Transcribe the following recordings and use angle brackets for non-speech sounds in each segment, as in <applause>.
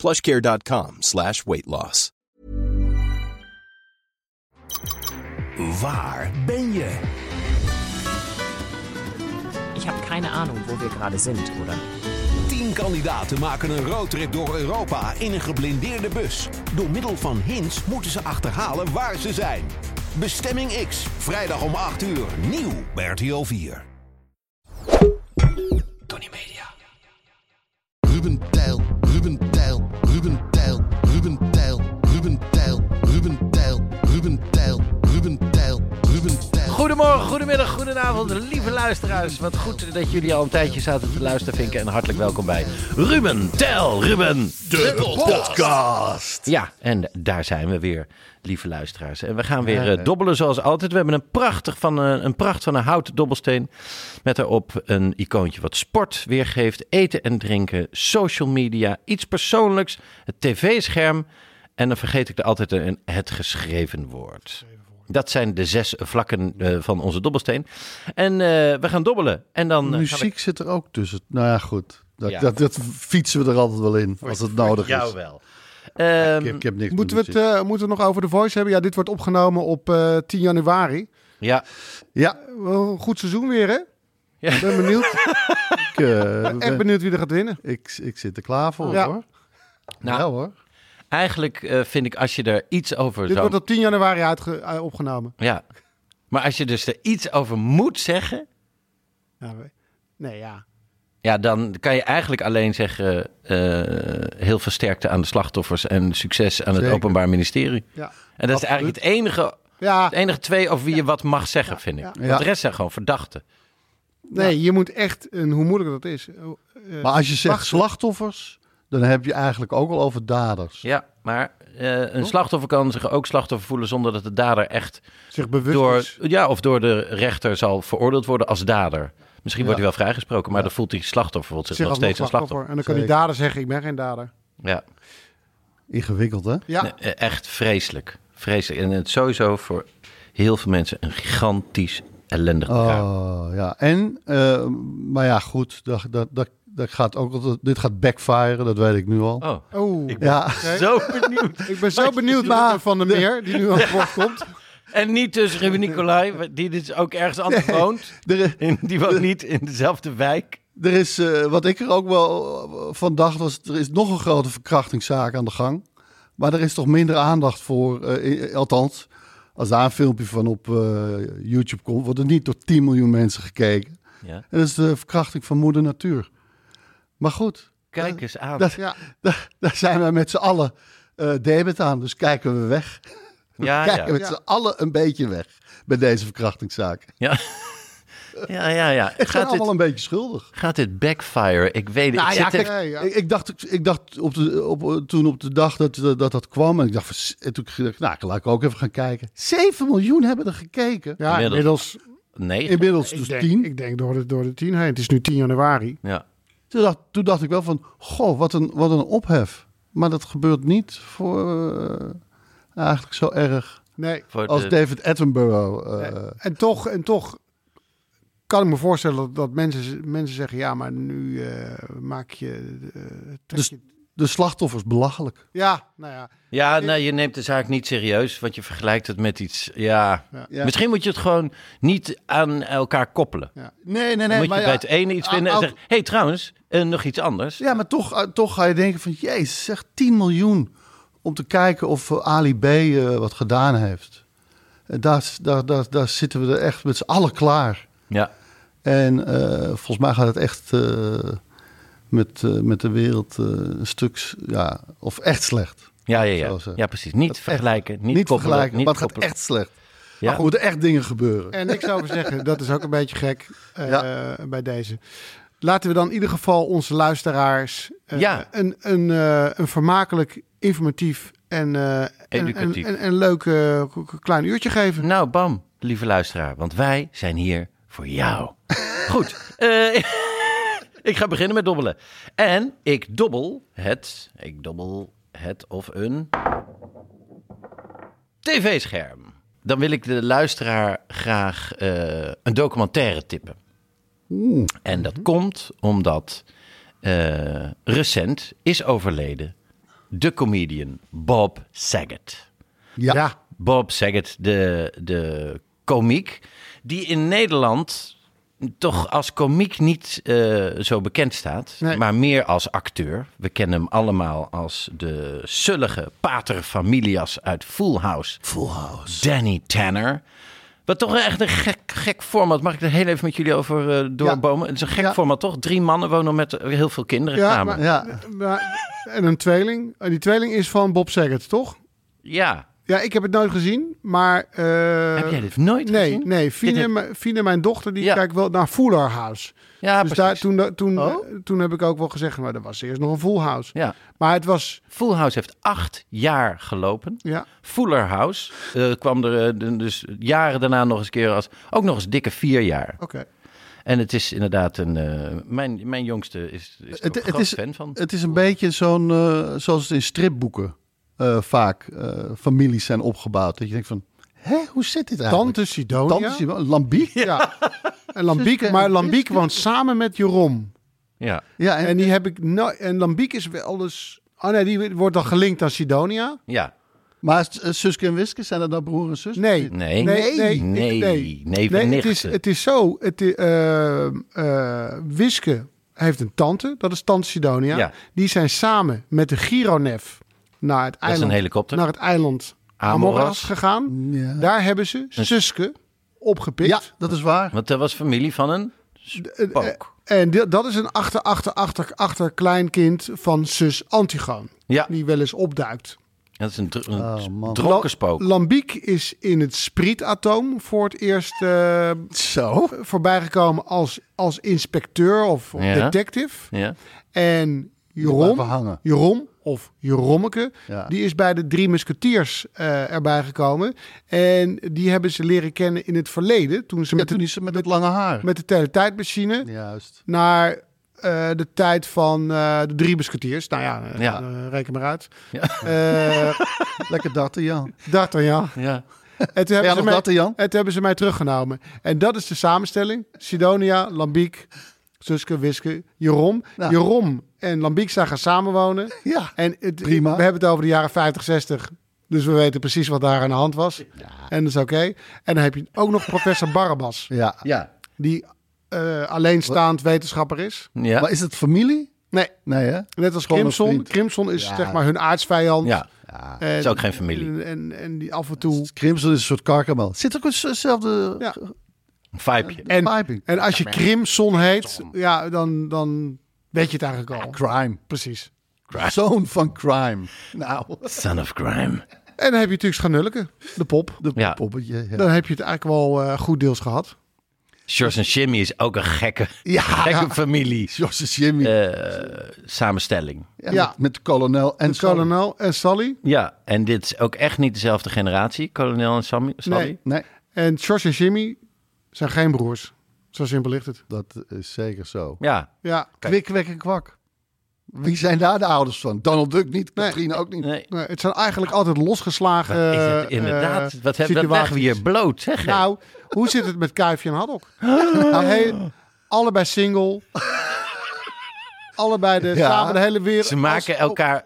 plushcare.com slash weight loss. Waar ben je? Ich habe keine Ahnung, wo wir gerade sind, oder? Tien kandidaten maken een roadtrip door Europa in een geblindeerde bus. Door middel van hints moeten ze achterhalen waar ze zijn. Bestemming X, vrijdag om 8 uur, nieuw bij RTL 4. Tony Media. Ruben Tijl, Ruben Tijl, Ruben Tijl, Ruben Tijl, Ruben Tijl, Ruben Tijl, Ruben Tijl, Ruben Tijl, Ruben Tijl. Goedemorgen, goedemiddag, goedenavond, lieve luisteraars. Wat goed dat jullie al een tijdje zaten te luisteren, Vinken. En hartelijk welkom bij Ruben Tel Ruben, de podcast. Ja, en daar zijn we weer, lieve luisteraars. En we gaan weer eh, dobbelen zoals altijd. We hebben een, prachtig van, eh, een pracht van een houten dobbelsteen. Met daarop een icoontje wat sport weergeeft. Eten en drinken, social media, iets persoonlijks, het tv-scherm. En dan vergeet ik er altijd een, het geschreven woord. Dat zijn de zes vlakken eh, van onze dobbelsteen. En eh, we gaan dobbelen. En dan eh, Muziek zit er ook tussen. Nou ja, goed. Dat, Ja. dat, dat fietsen we er altijd wel in, als het nodig. Jou is. wel. Ik Ehm, heb, ik heb niks Moeten we, het, eh, moeten we het nog over de Voice hebben? Ja, dit wordt opgenomen op eh, 10 januari. ja. Ja, Wel een goed seizoen weer, hè? Ja. Ik ben benieuwd. <laughs> ik, eh, Echt benieuwd wie er gaat winnen. ik, ik zit er klaar voor, Ja. hoor. Nou, ja, hoor. Eigenlijk eh, vind ik als je er iets over Dit zou... wordt op 10 januari uitge- eh, opgenomen. Ja. Maar als je dus er iets over moet zeggen... Ja, nee, ja. Ja, dan kan je eigenlijk alleen zeggen... eh, heel versterkte aan de slachtoffers... en succes aan het. Openbaar Ministerie. Ja. En dat is eigenlijk het enige, Ja, het enige twee over wie je wat mag zeggen, vind ik. Want de rest zijn gewoon verdachten. nee, je moet echt, en hoe moeilijk dat is. Maar als je zegt slachtoffers, dan heb je eigenlijk ook al over daders. Ja, maar eh, een slachtoffer kan zich ook slachtoffer voelen... zonder dat de dader echt zich bewust door, is. ja, of door de rechter zal veroordeeld worden als dader. Misschien wordt Ja. hij wel vrijgesproken, maar dan voelt die slachtoffer voelt zich, Zich nog steeds een slachtoffer. En dan kan die dader zeggen, ik ben geen dader. Ja, Ingewikkeld, hè? Ja, Nee, eh, echt vreselijk. Vreselijk. En het is sowieso voor heel veel mensen een gigantisch ellendig. Oh, ja. En, eh, maar ja, goed, dat, dat, dat, dat gaat ook dit gaat backfiren, dat weet ik nu al. Oh, oh. Ja, <laughs> zo benieuwd. Ik ben zo benieuwd naar Van der Meer, die nu aan het woord komt. <laughs> En niet dus Ruben Nicolai, die dus ook ergens anders woont. er, In- Die woont niet in dezelfde wijk. er is, eh, wat ik er ook wel eh, van dacht, was er is nog een grote verkrachtingszaak aan de gang. Maar er is toch minder aandacht voor, eh, i- althans, als daar een filmpje van op YouTube komt, wordt er niet door 10 miljoen mensen gekeken. Ja. En dat is de verkrachting van moeder natuur. Maar goed, Kijk eens aan. dat, Ja. daar, daar zijn wij met z'n allen eh debet aan, dus kijken we weg. We Ja, kijken ja. met z'n allen een beetje weg bij deze verkrachtingszaak. Ja, ja, ja. ja. Ik ben Gaat, allemaal dit, een beetje schuldig. gaat dit backfire? Ik weet het. Nou ik ja, zit er- kijk, Nee, ja. Ik, ik dacht, ik dacht op de, op, toen op de dag dat dat, dat, dat kwam, en ik dacht, en toen dacht ik, nou, laat ik ook even gaan kijken. 7 miljoen hebben er gekeken. Ja, Inmiddels. inmiddels. Nee. Inmiddels Ik dus denk, 10. ik denk door de, door de 10 heen. Het is nu 10 januari. Ja. Toen dacht, toen dacht ik wel van, goh, wat een, wat een ophef. Maar dat gebeurt niet voor eh, eigenlijk zo erg Nee. Als de- David Attenborough. eh, Nee. En toch, en toch kan ik me voorstellen dat, dat mensen, mensen zeggen... ja, maar nu eh, maak je... trek Dus- je- de slachtoffers belachelijk. ja, nou ja. Ja, nee, je neemt de zaak niet serieus, want je vergelijkt het met iets. Ja. Ja. Misschien moet je het gewoon niet aan elkaar koppelen. Nee, nee, Dan nee. moet maar je ja, bij het ene iets vinden en zeggen: hé, hey, trouwens, eh, nog iets anders. Ja, maar toch, eh, toch ga je denken van, jezus, zeg 10 miljoen om te kijken of eh, Ali B eh, wat gedaan heeft. En daar, daar, daar, daar zitten we er echt met z'n allen klaar. Ja. En eh, volgens mij gaat het echt eh, met, eh, met de wereld eh, een stuk, ja, of echt slecht. Ja, ja, ja. Ja, precies. Niet Dat echt- vergelijken, niet, Niet, koppelen, vergelijken, niet maar het gaat echt slecht. Ja. Er moeten echt dingen gebeuren. En ik zou zeggen, <laughs> dat is ook een beetje gek eh, Ja. bij deze. Laten we dan in ieder geval onze luisteraars... eh, Ja. een, een, eh, een vermakelijk, informatief En, eh, en, en, Educatief. en, en een leuk eh, k- klein uurtje geven. Nou, bam, lieve luisteraar, want wij zijn hier voor jou. <laughs> Goed, eh, ik ga beginnen met dobbelen. En ik dobbel het, ik dobbel het of een tv-scherm. Dan wil ik de luisteraar graag eh, een documentaire tippen. En dat komt omdat eh, recent is overleden de comedian Bob Saget. Ja. Bob Saget, de, de komiek, die in Nederland toch als komiek niet eh, zo bekend staat, Nee. maar meer als acteur. We kennen hem allemaal als de zullige pater familias uit Full House. Full House. Danny Tanner. Wat toch echt een gek, gek format. Mag ik er heel even met jullie over eh, doorbomen? Het is een gek Ja. format, toch? Drie mannen wonen met eh, heel veel kinderen Ja, samen. maar- Ja. Maar- en een tweeling. En die tweeling is van Bob Saget, toch? Ja. Ja, ik heb het nooit gezien, maar... eh, Heb jij dit nooit Nee, gezien? nee. Dit Fine, heb- mijn- Fine, mijn dochter, die Ja. kijkt wel naar Fuller House. Ja, dus daar, toen, toen, Oh? toen heb ik ook wel gezegd, maar er was eerst nog een Full House. Ja. Maar het was... Full House heeft acht jaar gelopen. Ja, Fuller House eh, kwam er eh, dus jaren daarna nog eens een keer als ook nog eens dikke vier jaar. oké. En het is inderdaad een. eh, mijn, mijn jongste is, is Het, het, is, fan van. het is een beetje zo'n, eh, zoals het in stripboeken eh, vaak eh, families zijn opgebouwd. Dat je denkt van, hè, hoe zit dit eigenlijk? Tante Sidonia. Tante Simone, Lambiek? Ja. Ja. En Lambiek, maar Lambiek woont samen met Jeroen. Ja, ja, En die heb ik no En Lambiek is wel eens. Oh nee, die wordt dan gelinkt aan Sidonia. ja. Maar eh, Suske en Wiske, zijn dat dan broer en zus? Nee. Nee. Nee, nee, Nee. nee. Nee, het is, het is zo. Het, eh, eh, Wiske heeft een tante, dat is tante Sidonia. Ja. Die zijn samen met de Gironef naar het Dat is eiland, een helikopter. naar het eiland Amoras. Amoras gegaan. Ja. Daar hebben ze Suske opgepikt. Ja, dat is waar. Want dat was familie van een spook. En dat is een achter, achter, achter, achter kleinkind van zus Antigoon. Ja, Die wel eens opduikt. dat is een, dr- een Oh, dronken spook. Lambiek is in het sprietatoom voor het eerst eh, Zo. voorbijgekomen als, als inspecteur of, of Ja. detective. Ja. En Jeroen. Jeroen of Jerommeke, Ja. die is bij de Drie Musketiers eh, erbij gekomen. En die hebben ze leren kennen in het verleden. Toen ze Ja, met, toen de, is ze met het lange haar. met de teletijdmachine Juist. naar eh, de tijd van eh, de Drie Musketiers. Nou ja, Ja. reken maar uit. Ja. <laughs> Lekker darten, Jan. D'Artagnan. Ja. En toen Ja, hebben, ze mij, darten, Jan? en toen hebben ze mij teruggenomen. En dat is de samenstelling. Sidonia, Lambiek, Suske, Wiske, Jeroen. Nou. Jeroen en Lambiek zijn gaan samenwonen. <laughs> Ja. En het, Prima. we hebben het over de jaren 50, 60. Dus we weten precies wat daar aan de hand was. En dat is oké. En dan heb je ook nog professor <laughs> Barabbas. Ja. Ja. Die eh, alleenstaand wetenschapper is. Ja. Maar is het familie? Nee, Nee, hè? net als Crimson. Crimson is Ja. zeg maar hun aardsvijand. ja. En, is ook geen familie. En, en, en die af en toe... Crimson is een soort karkamel. Zit ook eenzelfde Ja. Een vibeje. En, en als je Crimson heet, ja, dan, dan weet je het eigenlijk al. Crime. Precies. Zoon van crime. Nou, Son of crime. En dan heb je natuurlijk Schanulke, de pop. de Ja. poppetje. Ja. Dan heb je het eigenlijk wel eh, goed deels gehad. Sjors en Jimmy is ook een gekke, Ja. <laughs> gekke familie. Jos is Jimmy. eh, samenstelling. ja, ja. Met, met de kolonel en En Colonel en Sally. Ja, en dit is ook echt niet dezelfde generatie, kolonel en Sammy. Sally. Nee. Nee, En George en Jimmy zijn geen broers. Zo simpel ligt het. dat is zeker zo. Ja, Ja, Kwik, kwek en kwak. Wie zijn daar de ouders van? Donald Duck niet, Nee. Katrine ook niet. nee. nee, het zijn eigenlijk altijd losgeslagen Wat is het eh, inderdaad, eh, wat, heb, wat leggen we hier bloot, zeg. Nou, hoe zit het met Kuifje en Haddock? <gasps> Nou, heel- allebei single. <laughs> allebei de, Ja. samen de hele wereld. Ze maken als- elkaar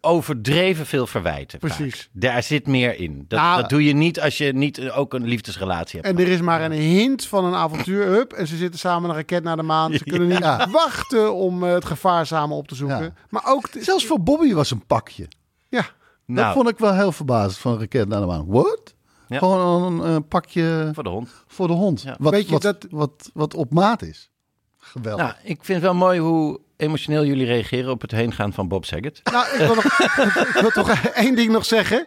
overdreven veel verwijten. vaak. Precies. Daar zit meer in. Dat, Nou, dat doe je niet als je niet eh, ook een liefdesrelatie hebt. En er is maar een hint van een avontuur. Hup, en ze zitten samen een raket naar de maan. Ze <laughs> kunnen niet Ja. wachten om eh, het gevaar samen op te zoeken. Ja. Maar ook... Zelfs voor Bobby was een pakje. Ja, Dat nou, vond ik wel heel verbazend van Raket naar de maan. What? Ja. Gewoon een, een pakje voor de hond. voor de hond. Ja. Wat, Weet je, wat, dat- wat, wat op maat is. Geweldig. Nou, ik vind het wel mooi hoe emotioneel jullie reageren op het heengaan van Bob Saget. nou, ik wil, nog, <laughs> ik wil toch één ding nog zeggen.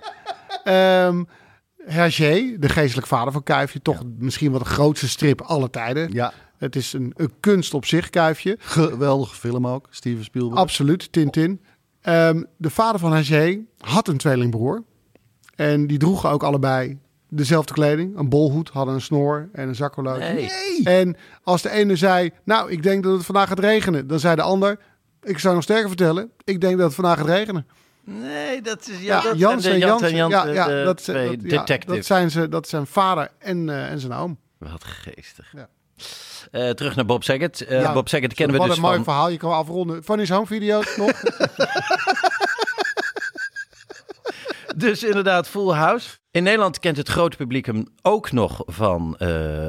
Ehm Hergé, de geestelijk vader van Kuifje, toch misschien wel de grootste strip aller tijden. Ja, Het is een, een kunst op zich, Kuifje. geweldige film ook. Steven Spielberg. Absoluut, Tintin. Ehm, de vader van Hergé had een tweelingbroer. En die droegen ook allebei dezelfde kleding. Een bolhoed, hadden een snor en een zakhorloge. Nee. En als de ene zei, nou, ik denk dat het vandaag gaat regenen. Dan zei de ander, ik zou nog sterker vertellen, ik denk dat het vandaag gaat regenen. Nee, dat is Ja, dat Jans zijn en Jans. en Jans, ja, de- ja, de dat, twee dat, ja, detectives. dat zijn ze, dat zijn vader en, eh, en zijn oom. Wat geestig. Ja. Eh, terug naar Bob Saget. Eh, Ja. Bob Saget kennen we Wat dus een mooi van... verhaal. Je kan wel afronden. Van his home video's nog. <laughs> Dus inderdaad, Full House. In Nederland kent het grote publiek hem ook nog van eh,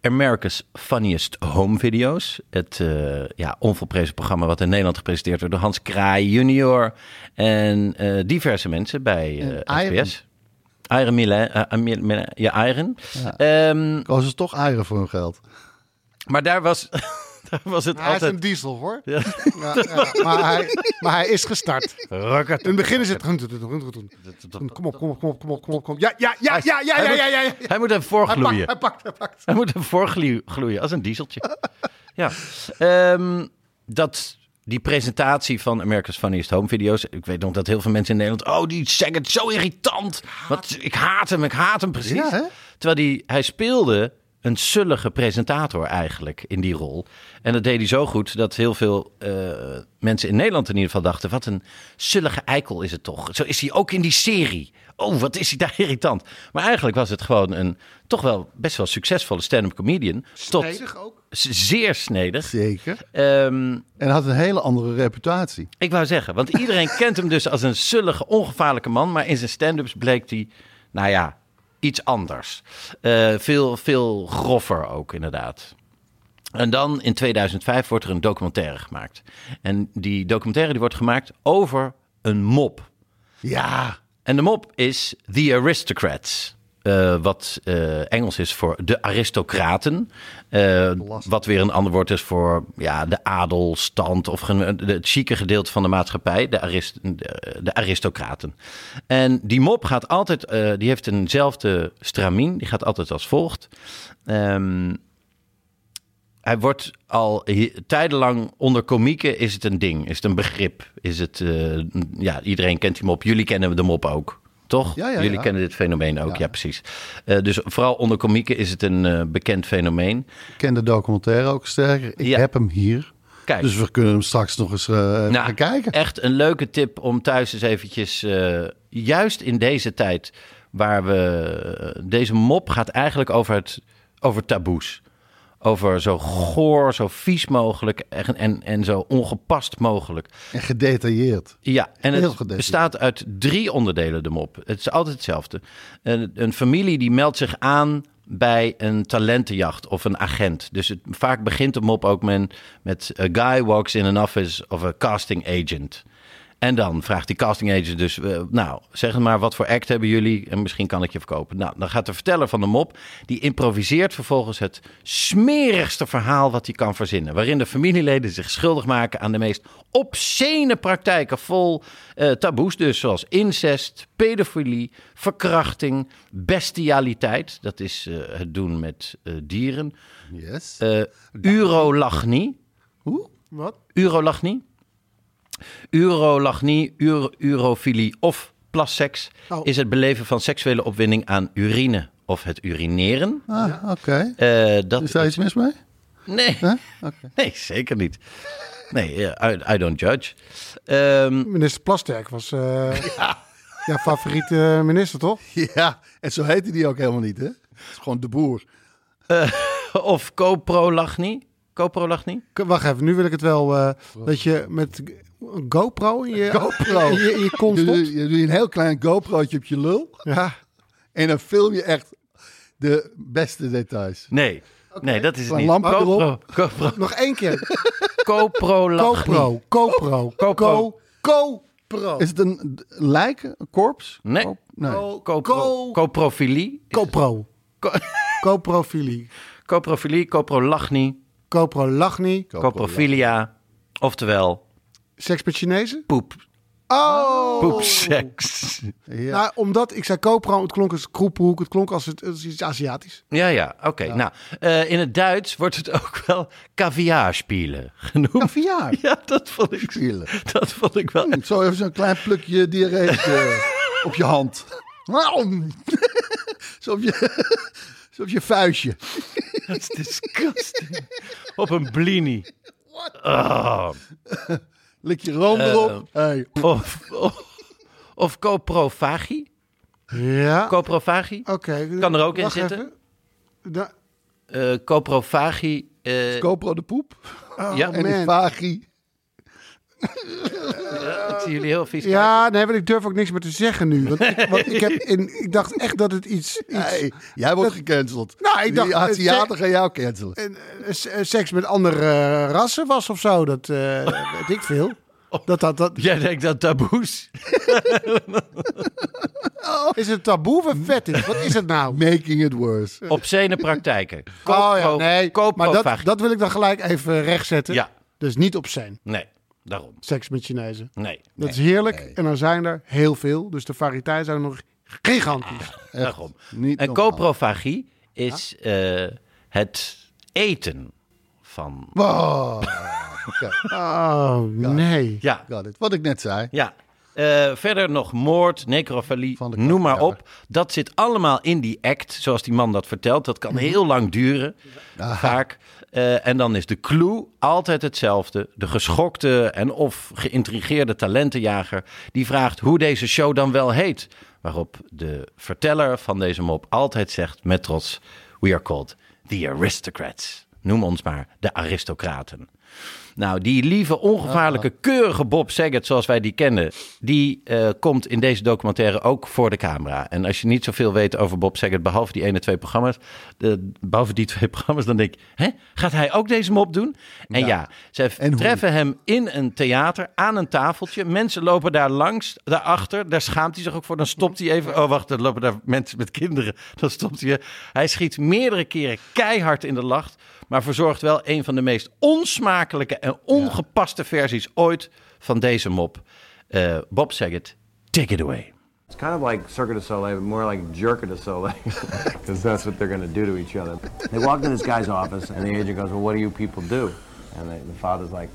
America's Funniest Home Video's. Het eh, ja, onvolprezen programma wat in Nederland gepresenteerd wordt door Hans Kraai junior. En eh, diverse mensen bij Iron. SBS. Iron Milan, Mil- Mil- ja, Iron. Ehm, Kozen ze toch eieren voor hun geld. maar daar was, <laughs> daar was het Hij is een diesel hoor. Ja. Ja, ja, maar, hij, maar hij is gestart. Rocket. In het begin is het... Kom op, kom op, kom op, kom op, kom op, kom op. Kom op. Ja, ja, ja, ja, ja, ja, ja, ja. Hij moet hem Hij pakt, voorgloeien. hij pakt, hij pakt. Hij moet hem voorgloeien als een dieseltje. <laughs> ja. Ehm, dat, die presentatie van America's Funniest Home Video's. Ik weet nog dat heel veel mensen in Nederland... Oh, die Saget, zo irritant. Wat, ik haat hem, ik haat hem precies. Ja, hè? Terwijl die, hij speelde een sullige presentator eigenlijk in die rol. En dat deed hij zo goed dat heel veel eh, mensen in Nederland in ieder geval dachten... wat een sullige eikel is het toch. Zo is hij ook in die serie. Oh, wat is hij daar <laughs> irritant. Maar eigenlijk was het gewoon een toch wel best wel succesvolle stand-up comedian. Tot ook. zeer snedig. Zeker. Ehm, En had een hele andere reputatie. ik wou zeggen, want iedereen kent hem dus als een sullige, ongevaarlijke man. Maar in zijn stand-ups bleek hij, nou ja, iets anders. Eh, veel, veel groffer ook, inderdaad. En dan in 2005 wordt er een documentaire gemaakt. En die documentaire die wordt gemaakt over een mop. Ja. En de mop is The Aristocrats. Eh, wat eh, Engels is voor de aristocraten. Eh, wat weer een ander woord is voor ja, de adelstand of het chique gedeelte van de maatschappij. De, arist, de, de aristocraten. En die mop gaat altijd, die heeft eenzelfde stramien. Die gaat altijd als volgt. Ehm, hij wordt al tijdenlang onder komieken is het een ding, is het een begrip, is het ja iedereen kent die mop, jullie kennen de mop ook, toch? Ja, ja, jullie kennen dit fenomeen ook, ja, precies. Eh, dus vooral onder komieken is het een eh, bekend fenomeen. Ik ken de documentaire ook sterker. Ik heb hem hier. Kijk, Dus we kunnen hem straks nog eens Nou, gaan kijken. Echt een leuke tip om thuis eens eventjes, juist in deze tijd waar we, deze mop gaat eigenlijk over, het, over taboes. Over zo goor, zo vies mogelijk en, en, en zo ongepast mogelijk. En gedetailleerd. Ja, en Heel het bestaat uit drie onderdelen, de mop. Het is altijd hetzelfde. Een, een familie die meldt zich aan bij een talentenjacht of een agent. Dus het, vaak begint de mop ook met, met... A guy walks in an office of a casting agent. En dan vraagt die casting agent dus... eh, nou, zeg maar, wat voor act hebben jullie? En misschien kan ik je verkopen. Nou, dan gaat de verteller van de mop... die improviseert vervolgens het smerigste verhaal wat hij kan verzinnen. Waarin de familieleden zich schuldig maken aan de meest obscene praktijken... vol eh, taboes dus, zoals incest, pedofilie, verkrachting... bestialiteit, dat is eh, het doen met dieren... Yes. urolachnie, Hoe? Wat? urolachnie... Urolachnie, uro, urofilie of plasseks Oh. is het beleven van seksuele opwinding aan urine of het urineren. Ah, oké. Eh, dat Is daar iets mis mee? Nee, Huh? <laughs> Nee, zeker niet. Nee, eh, I, I don't judge. Ehm, Minister Plasterk was <laughs> uh, ja. favoriete minister, toch? Ja, en zo heette die ook helemaal niet, hè? Het is gewoon de boer. <laughs> of coprolachnie. Coprolachnie? K- Wacht even, nu wil ik het wel. eh, dat je met GoPro in je, <laughs> GoPro. in <laughs> je, in je kont Je, doet- je doet een heel klein GoPro'tje op je lul. Ja. En dan film je echt de beste details. Nee. Nee, dat is het niet. lampje Copro, erop. copro, Nog één keer. GoPro. GoPro. GoPro. Go- GoPro. Is het een lijk, een korps? Nee. Nee. Go- Copro, Go- coprofilie. GoPro. Co- Coprofilie. <laughs> coprofilie, coprolachnie, Coprolachnie. coprofilia. Oftewel, Seks met Chinezen? poep. Oh! Poepseks. Ja. Nou, omdat ik zei Copro, het klonk als kroephoek, het klonk als het, is iets Aziatisch. Ja, ja, oké. Nou, eh, in het Duits wordt het <laughs> ook wel caviarspielen genoemd. Caviar <laughs> Ja, dat vond ik, spelen. dat vond ik wel. Zo even zo'n klein plukje diarree op je, hand. <laughs> Zo op je, zo op je vuistje. Dat is disgusting. Op een blini. Oh. Lik je room Eh, erop. Hey. Of, of, of coprofagie. Ja. Coprofagie. Oké. Kan er ook in zitten. Da- Eh coprofagie. eh, Copro de poep. oh, En die man. vagie. <laughs> ik zie jullie heel vies Ja, nee, want ik durf ook niks meer te zeggen nu. Want ik, want ik, heb <laughs> in, ik dacht echt dat het iets... iets Hey, jij wordt gecanceld. Nou, ik dacht, Die eh, Aziaten gaan jou cancelen. en, eh, s- eh, seks met andere eh, rassen was of zo. Dat eh, <laughs> weet ik veel. Dat, dat, dat, Jij denkt dat taboes. is het taboe of een fetish? Wat is het nou? Making it worse. Obscene praktijken. Oh ja, nee. Maar dat, dat wil ik dan gelijk even rechtzetten. Ja, Dus niet op zijn. nee, daarom. Seks met Chinezen. Nee, Dat is heerlijk. En dan zijn er heel veel. Dus de variëteit zijn nog gigantisch. daarom. Niet En normaal. coprofagie is eh, het eten van... Wow. <laughs> Oh, nee. Ja, Got it. Wat ik net zei. ja. Eh, verder nog moord, necrofilie, Van de noem maar op. Dat zit allemaal in die act, zoals die man dat vertelt. Dat kan heel lang duren, vaak. Eh, en dan is de clue altijd hetzelfde. De geschokte en of geïntrigeerde talentenjager... die vraagt hoe deze show dan wel heet. Waarop de verteller van deze mop altijd zegt met trots... We are called the aristocrats. Noem ons maar de aristocraten. Nou, die lieve, ongevaarlijke, keurige Bob Saget, zoals wij die kennen, die eh, komt in deze documentaire ook voor de camera. En als je niet zoveel weet over Bob Saget, behalve die ene twee programma's, de, behalve die twee <laughs> programma's, dan denk ik, hè, gaat hij ook deze mop doen? En ja, ze En hoe? treffen hem in een theater aan een tafeltje. Mensen lopen daar langs, daarachter. Daar schaamt hij zich ook voor. Dan stopt hij even. Oh, wacht, er lopen daar mensen met kinderen. <laughs> Dan stopt hij. Hij schiet meerdere keren keihard in de lach. Maar verzorgt wel een van de meest onsmakelijke en ongepaste versies ooit van deze mop. Eh, Bob Saget, take it away. It's kind of like Cirque du Soleil, but more like Jerk du Soleil, <laughs> because that's what they're going to do to each other. They walk in this guy's office, and the agent goes, "Well, what do you people do?" And the, the father's like,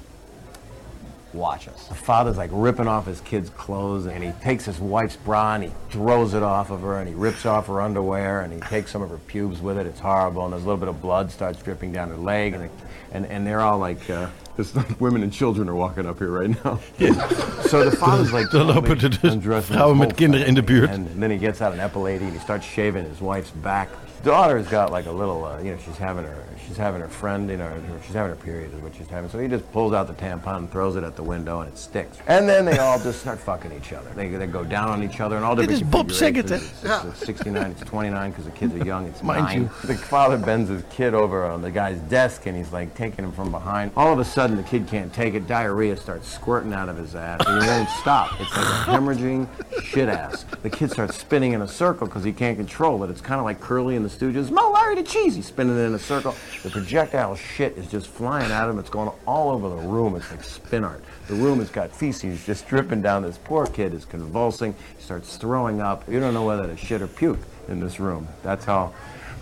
"Watch us." The father's like ripping off his kid's clothes, and he takes his wife's bra and he throws it off of her, and he rips off her underwear, and he takes some of her pubes with it. It's horrible, and there's a little bit of blood starts dripping down her leg, and and, and they're all like. Uh, it's like women and children are walking up here right now. <laughs> Yeah. So the father's like, Dan lopen er dus vrouwen met kinderen in de buurt. And then he gets out an epilady and he starts shaving his wife's back. Daughter's got like a little, uh, you know, she's having her, she's having her friend, you know, she's having her period is what she's having. So he just pulls out the tampon and throws it at the window and it sticks. And then they all just start fucking each other. They, they go down on each other and all different is Bob hè? It's, it's 69, it's 29 because the kids are young. It's Mind nine. you. The father bends his kid over on the guy's desk and he's like taking him from behind. All of a sudden the kid can't take it. Diarrhea starts squirting out of his ass and he won't stop. It's like a hemorrhaging shit ass. The kid starts spinning in a circle because he can't control it. It's kind of like Curly in the Stooges. Mo, Larry the Cheese. He's spinning in a circle. The projectile shit is just flying at him. It's going all over the room. It's like spin art. The room has got feces just dripping down. This poor kid is convulsing. He starts throwing up. You don't know whether to shit or puke in this room. That's how. <laughs>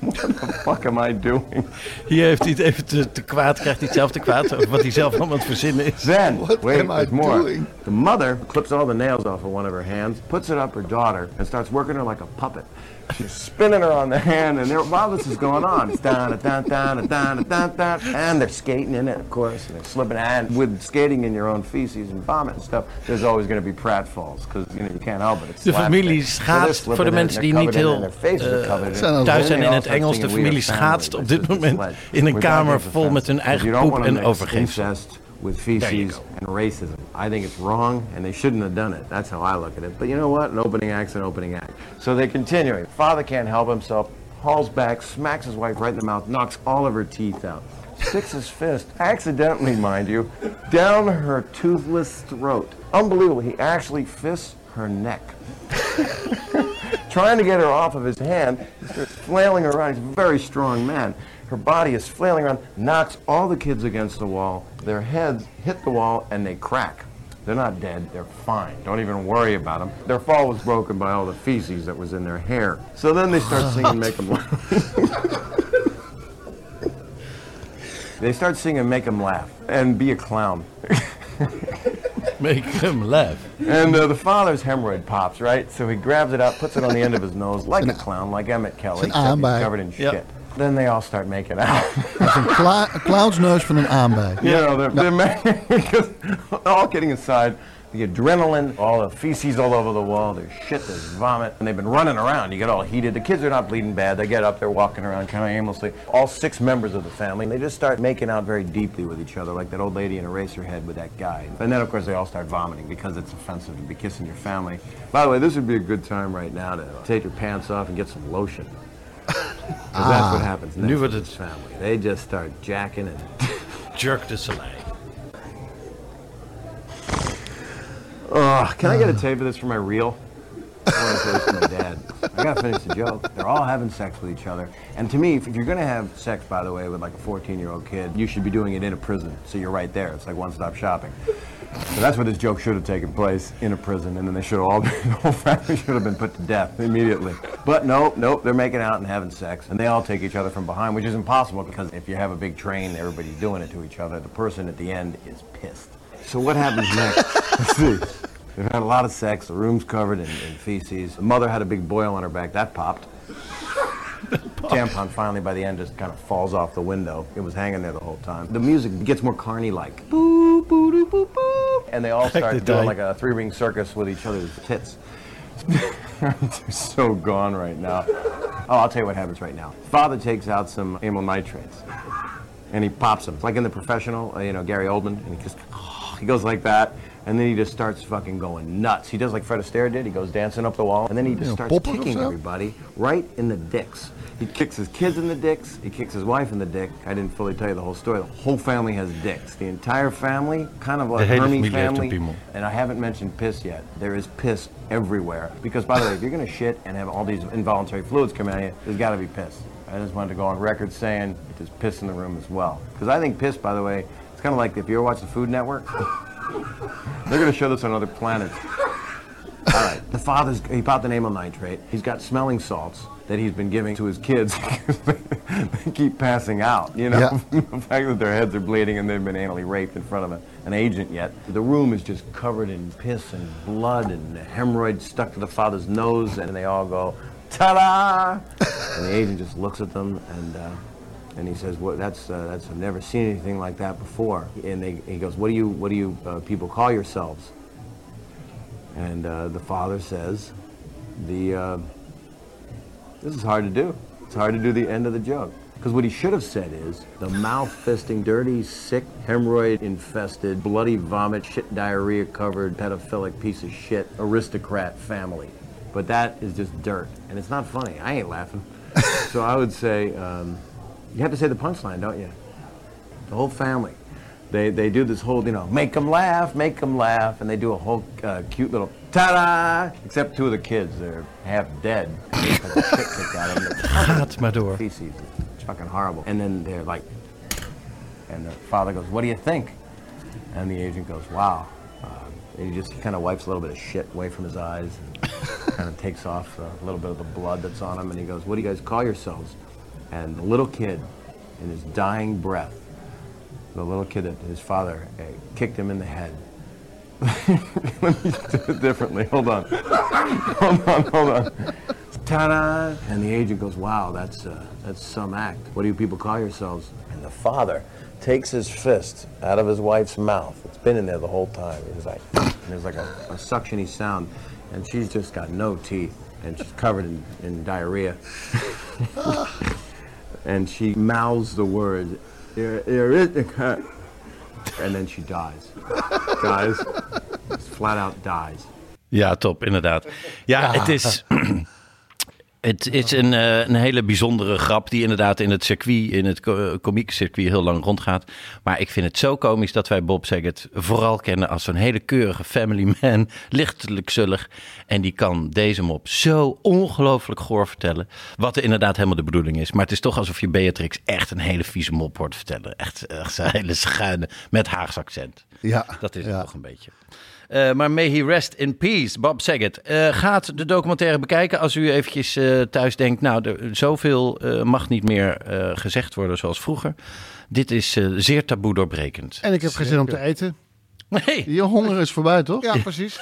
what the fuck am I doing? Hier heeft hij het even te, te kwaad, krijgt hij het zelf te kwaad. Over wat hij zelf allemaal aan het verzinnen is. Then, What wait, am I more. doing? The mother clips all the nails off of one of her hands, puts it up her daughter, and starts working her like a puppet. She's spinning her on the hand, and while this is going on, it's down, down, down, down, down, down, and they're skating in it, of course, and they're slipping. And with skating in your own feces and vomit and stuff, there's always going to be pratfalls because you know you can't help it. It's De familie schaatst, voor de mensen die niet heel eh, thuis zijn in het Engels. De familie schaatst op dit moment in een kamer vol met hun eigen poep en incest with feces and racism. I think it's wrong, and they shouldn't have done it. That's how I look at it. But you know what? An opening act's an opening act. So they continue. Father can't help himself, hauls back, smacks his wife right in the mouth, knocks all of her teeth out. Sticks his fist, accidentally, mind you, down her toothless throat. Unbelievable. He actually fists her neck. <laughs> Trying to get her off of his hand, he starts flailing around. He's a very strong man. Her body is flailing around, knocks all the kids against the wall. Their heads hit the wall and they crack. They're not dead. They're fine. Don't even worry about them. Their fall was broken by all the feces that was in their hair. So then they start singing Make 'em Laugh. <laughs> they start singing Make 'em Laugh and be a clown. <laughs> Make him laugh. And uh, the father's hemorrhoid pops, right? So he grabs it out, puts it on the end of his nose like a <laughs> clown, like Emmett Kelly, except he's covered in Yep. shit. Then they all start making out. Dat is een, kla- een clownsneus van een aanbij. You know, they're, they're ma- <laughs> all kidding aside, the adrenaline, all the feces all over the wall, there's shit, there's vomit, and they've been running around. You get all heated. The kids are not bleeding bad. They get up, they're walking around kind of aimlessly. All six members of the family, they just start making out very deeply with each other, like that old lady in Eraserhead with that guy. And then, of course, they all start vomiting because it's offensive to be kissing your family. By the way, this would be a good time right now to take your pants off and get some lotion. <laughs> 'Cause that's what ah. happens next Nu with wordt het- this family. They just start jacking and <laughs> Jerk de Soleil. Ugh, can I get a ah. tape of this for my reel? I want to say this to my dad. I gotta finish the joke. They're all having sex with each other. And to me, if you're gonna have sex, by the way, with like a 14 year old kid, you should be doing it in a prison. So you're right there. It's like one stop shopping. So that's where this joke should have taken place in a prison, and then they should have all been, <laughs> the whole family should have been put to death immediately. But no, nope, they're making out and having sex, and they all take each other from behind, which is impossible because if you have a big train, everybody's doing it to each other. The person at the end is pissed. So what happens next? <laughs> Let's see. They've had a lot of sex. The room's covered in, in feces. The mother had a big boil on her back. That popped. Tampon finally by the end just kind of falls off the window. It was hanging there the whole time. The music gets more carny-like. Boo, boo, doo, boo, boo. And they all start doing like a three-ring circus with each other's tits. <laughs> They're so gone right now. Oh, I'll tell you what happens right now. Father takes out some amyl nitrates and he pops them. It's like in the professional, uh, you know, Gary Oldman, and he just he goes like that, and then he just starts fucking going nuts. He does like Fred Astaire did. He goes dancing up the wall, and then he just Yeah, starts kicking everybody right in the dicks. He kicks his kids in the dicks. He kicks his wife in the dick. I didn't fully tell you the whole story. The whole family has dicks. The entire family, kind of like hele Hermes familie heeft een family. And I haven't mentioned piss yet. There is piss everywhere. Because, by the way, if you're going to shit and have all these involuntary fluids come out of you, there's got to be piss. I just wanted to go on record saying there's piss in the room as well. Because I think piss, by the way, it's kind of like if you ever watch the Food Network, <laughs> they're going to show this on other planets. All right, the father's, he popped an amyl nitrate. He's got smelling salts that he's been giving to his kids <laughs> they, keep passing out, you know? Yeah. <laughs> the fact that their heads are bleeding and they've been anally raped in front of a, an agent yet. The room is just covered in piss and blood and hemorrhoids stuck to the father's nose, and they all go, ta-da! and the agent just looks at them and. Uh, and he says, "What? That's uh, that's. I've never seen anything like that before." And they, he goes, "What do you What do you uh, people call yourselves?" And uh, the father says, "The uh, this is hard to do. It's hard to do the end of the joke." Because what he should have said is the mouth fisting, dirty, sick, hemorrhoid infested, bloody vomit, shit diarrhea covered, pedophilic piece of shit, aristocrat family. But that is just dirt. And it's not funny. I ain't laughing. <laughs> so I would say, um, you have to say the punchline, don't you? The whole family. They, they do this whole, you know, make them laugh, make them laugh, and they do a whole uh, cute little ta-da! Except two of the kids, they're half dead. That's my shit kicked out of them. <laughs> Gaat maar door. Feces. It's fucking horrible. And then they're like, and the father goes, what do you think? And the agent goes, wow. Uh, and he just kind of wipes a little bit of shit away from his eyes and <laughs> kind of takes off a little bit of the blood that's on him. And he goes, what do you guys call yourselves? And the little kid, in his dying breath, the little kid that his father uh, kicked him in the head. <laughs> Let me do it differently. Hold on. hold on, hold on. Ta-da! And the agent goes, wow, that's, uh, that's some act. What do you people call yourselves? And the father takes his fist out of his wife's mouth. It's been in there the whole time. He's like, and there's like a, a suctiony sound. And she's just got no teeth. And she's covered in, in diarrhea. <laughs> and she mouths the word, "There- there is a cut." And then she dies. <laughs> Just flat out dies. Ja, top, inderdaad. Ja, het is. <laughs> Het is een, eh, een hele bijzondere grap die inderdaad in het circuit, in het komieke circuit heel lang rondgaat. Maar ik vind het zo komisch dat wij Bob Saget vooral kennen als zo'n hele keurige family man, <laughs> lichtelijk zullig. En die kan deze mop zo ongelooflijk goor vertellen, wat er inderdaad helemaal de bedoeling is. Maar het is toch alsof je Beatrix echt een hele vieze mop hoort vertellen. Echt, echt een hele schuine, met Haags accent. Ja, Dat is ja. het toch een beetje. Eh, maar may he rest in peace, Bob Saget. Eh, gaat de documentaire bekijken als u eventjes eh, thuis denkt... nou, er, zoveel eh, mag niet meer eh, gezegd worden zoals vroeger. Dit is eh, zeer taboe doorbrekend. En ik heb geen zin om te eten. Nee. Je honger is voorbij, toch? Ja, precies.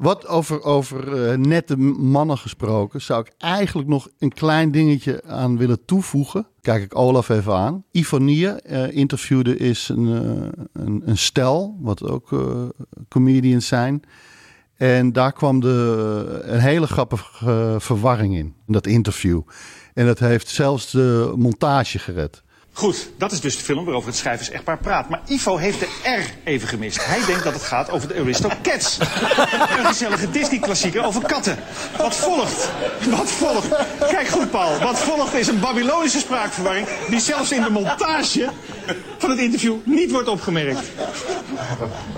Wat over, over eh, nette mannen gesproken, zou ik eigenlijk nog een klein dingetje aan willen toevoegen. Kijk ik Olaf even aan. Ivonie eh interviewde is een, eh, een, een stel, wat ook comedians zijn. En daar kwam de, een hele grappige verwarring in, in dat interview. En dat heeft zelfs de montage gered. Goed, dat is dus de film waarover het schrijvers-echtpaar praat. Maar Ivo heeft de R even gemist. Hij denkt dat het gaat over de Aristocats. <laughs> Een gezellige Disney-klassieker over katten. Wat volgt? Wat volgt? Kijk goed, Paul. Wat volgt is een Babylonische spraakverwarring... die zelfs in de montage van het interview niet wordt opgemerkt.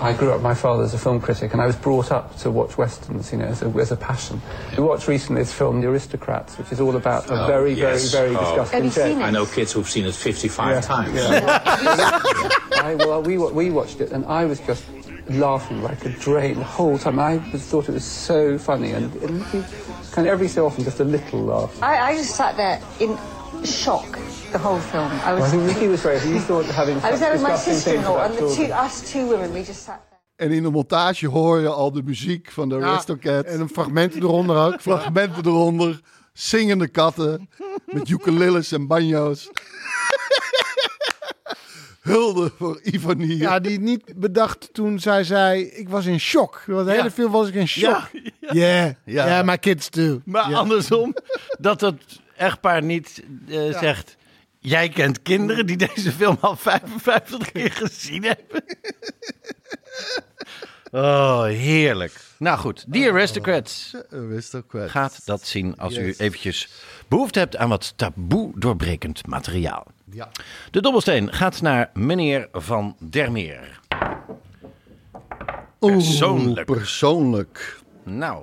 I grew up, my father father's a film critic, and I was brought up to watch westerns, you know, as a, as a passion. We watched recently this film, The Aristocrats, which is all about a oh, very, yes. very, very Oh. disgusting joke. I know kids who've seen it 55 Yeah, times. yeah. I, well, we, we watched it, and I was just laughing like a drain the whole time. I was, thought it was so funny, and, and kind of every so often just a little laugh. I, I just sat there in shock the whole film. I was, Well, I think Nicky was very, he thought having I was there with my sister-in-law and the two, us two women, we just sat there. En in de montage hoor je al de muziek van de Ja, Aristocats. en een fragment eronder ook. <laughs> Fragmenten eronder. Zingende katten. Met ukuleles en banjo's. <laughs> Hulde voor Ivonie. Ja, die niet bedacht toen zij zei, ik was in shock. De hele Ja. film was ik in shock. Yeah, Ja. yeah, my kids too. Maar andersom, dat het echtpaar niet eh, zegt... Jij kent kinderen die deze film al 55 <laughs> keer gezien hebben. Oh, heerlijk. Nou goed, The Aristocrats. Aristocrats. Gaat dat zien als u eventjes behoefte hebt aan wat taboe doorbrekend materiaal. Ja. De dobbelsteen gaat naar meneer Van der Meer. Persoonlijk. persoonlijk. Nou,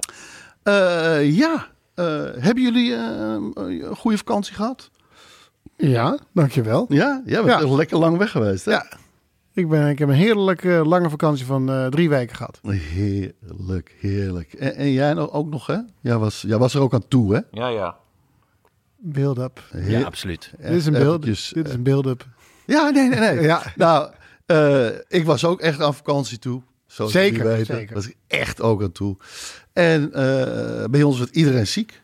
Eh, ja. Eh, hebben jullie eh, een goede vakantie gehad? Ja, dankjewel. Ja? Jij bent Ja. lekker lang weg geweest, hè? Ja. Ik, ben, ik heb een heerlijke lange vakantie van eh, drie weken gehad. Heerlijk, heerlijk. En, en jij nog- ook nog, hè? Jij was, jij was er ook aan toe, hè? ja, ja. Build-up. Ja, absoluut. Dit is een beeld. Eventjes, Dit is een build-up. Ja, nee, nee, nee. <laughs> Ja. Nou, eh, ik was ook echt aan vakantie toe. Zoals Zeker, jullie weten. zeker. Was ik echt ook aan toe. En eh, bij ons werd iedereen ziek.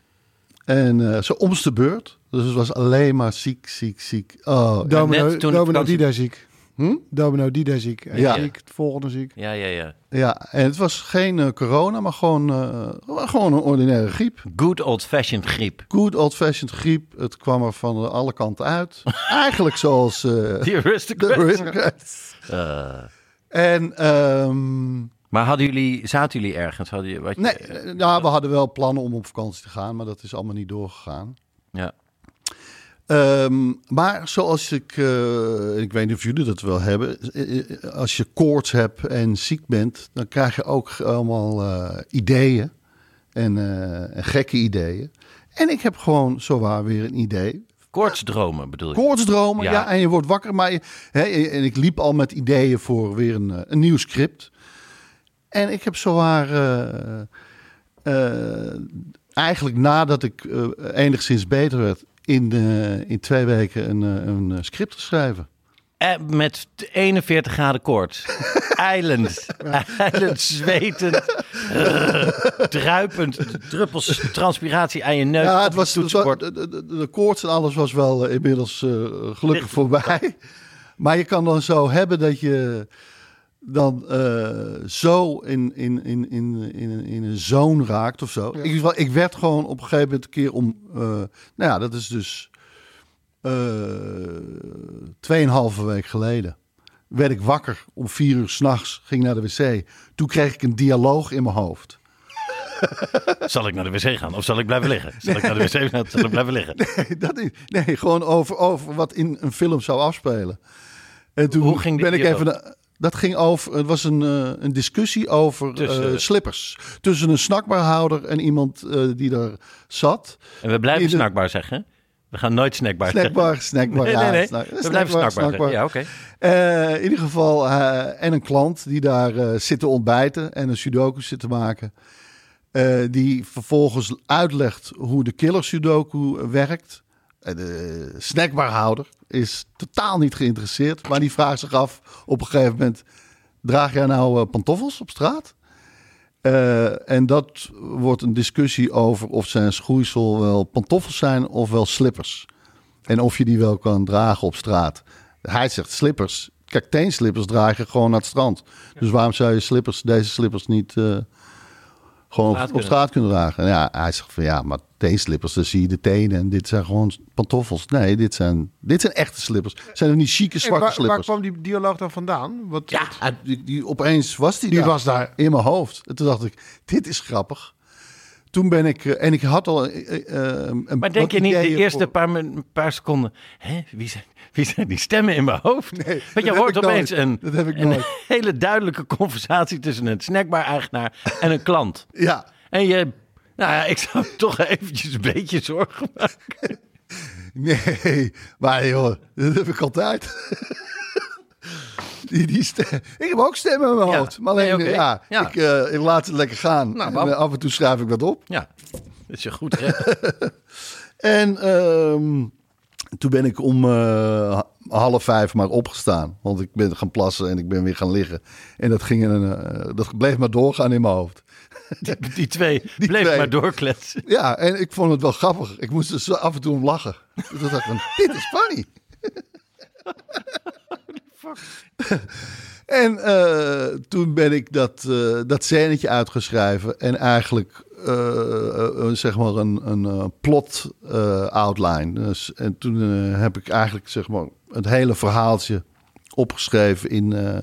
En eh, zo omst de beurt. Dus het was alleen maar ziek, ziek, ziek. Oh, Domino, net toen de Domino vakantie- Dida ziek. Hm? Domino Dida ziek. En Ja. ziek, het volgende ziek. Ja, ja, ja. ja, en het was geen eh, corona, maar gewoon, eh, gewoon een ordinaire griep. Good old-fashioned griep. Good old-fashioned griep. Het kwam er van alle kanten uit. <laughs> Eigenlijk zoals eh, The de Aristocrats. Aristocrats. En ehm, Maar hadden jullie, zaten jullie ergens? Hadden je, wat je- nee, eh, ja, we hadden wel plannen om op vakantie te gaan, maar dat is allemaal niet doorgegaan. Ja. Ehm, maar zoals ik, eh, ik weet niet of jullie dat wel hebben, eh, als je koorts hebt en ziek bent, dan krijg je ook allemaal ideeën en, en gekke ideeën. En ik heb gewoon zowaar weer een idee. Koortsdromen bedoel je? Koortsdromen, ja. Ja. en je wordt wakker. Maar je, hè, en ik liep al met ideeën voor weer een, een nieuw script. En ik heb zowaar eh, eh, eigenlijk nadat ik eh, enigszins beter werd, in, in twee weken een, een script geschreven. Eh, met 41 graden koorts. <laughs> Eilend. Eilend, zwetend. druipend. Druppels transpiratie aan je neus. Ja, het was, het was- de, de, de koorts en alles was wel inmiddels gelukkig voorbij. Maar je kan dan zo hebben dat je dan eh, zo in, in, in, in, in, in een zone raakt of zo. Ik, ik werd gewoon op een gegeven moment een keer om... eh, nou ja, dat is dus eh tweeënhalve week geleden. Werd ik wakker om vier uur s'nachts, ging naar de wc. Toen kreeg ik een dialoog in mijn hoofd. <laughs> Zal ik naar de wc gaan of zal ik blijven liggen? Zal ik naar de wc gaan of zal ik blijven liggen? <laughs> Nee, dat niet. Nee, gewoon over, over wat in een film zou afspelen. En toen Hoe ging die ben ik even. na- dat ging over. Het was een, eh, een discussie over Tussen- eh, slippers. Tussen een snackbarhouder en iemand eh, die daar zat. En we blijven de- snackbaar zeggen. We gaan nooit snackbar zeggen. Snackbar, <laughs> snackbar. Nee, ja, nee, nee. snack- We blijven snackbar. Ja, oké. In ieder geval, en een klant die daar zit te ontbijten en een sudoku zit te maken. Die vervolgens uitlegt hoe de killer sudoku werkt. De snackbarhouder is totaal niet geïnteresseerd. Maar die vraagt zich af op een gegeven moment... draag jij nou eh, pantoffels op straat? Eh, en dat wordt een discussie over of zijn schoeisel wel pantoffels zijn of wel slippers. En of je die wel kan dragen op straat. Hij zegt slippers. Kijk, teenslippers draag je gewoon naar het strand. Dus waarom zou je slippers, deze slippers niet eh, gewoon straat op, straat kunnen dragen? En ja, hij zegt van ja, maar teenslippers, dan zie je de tenen. En dit zijn gewoon pantoffels. Nee, dit zijn, dit zijn echte slippers. Zijn er niet chique zwarte waar, waar slippers? kwam die dialoog dan vandaan? Wat, Ja, die, die, opeens was die, Die daar, was daar. in mijn hoofd. En toen dacht ik, dit is grappig. Toen ben ik, eh, en ik had al eh, een Maar denk je niet de eerste voor- paar, paar seconden... Hè, wie, zijn, wie zijn die stemmen in mijn hoofd? Nee, Want je hoort opeens een, Dat heb ik een nooit. hele duidelijke conversatie... tussen een snackbar-eigenaar en een klant. Ja, En je... Nou ja, ik zou <laughs> toch eventjes een beetje zorgen maken. nee, maar joh, dat heb ik altijd. Die, die stem- ik heb ook stemmen in mijn Ja. hoofd. Maar alleen, Nee, ja, Ja. Ik, eh, ik laat het lekker gaan. Nou, en, eh, af en toe schrijf ik wat op. Ja, dat is je goed recht. <laughs> En ehm, toen ben ik om eh, half vijf maar opgestaan. Want ik ben gaan plassen en ik ben weer gaan liggen. En dat, ging een, eh, dat bleef maar doorgaan in mijn hoofd. <laughs> Die, die twee <laughs> Die bleef twee. maar doorkletsen. <laughs> Ja, en ik vond het wel grappig. Ik moest er zo af en toe om lachen. Toen dacht ik van, dit is funny. en eh, toen ben ik dat, dat scènetje uitgeschreven. En eigenlijk, eh, eh, zeg maar, een, een eh, plot outline. Dus, en toen heb ik eigenlijk, zeg maar, het hele verhaaltje opgeschreven in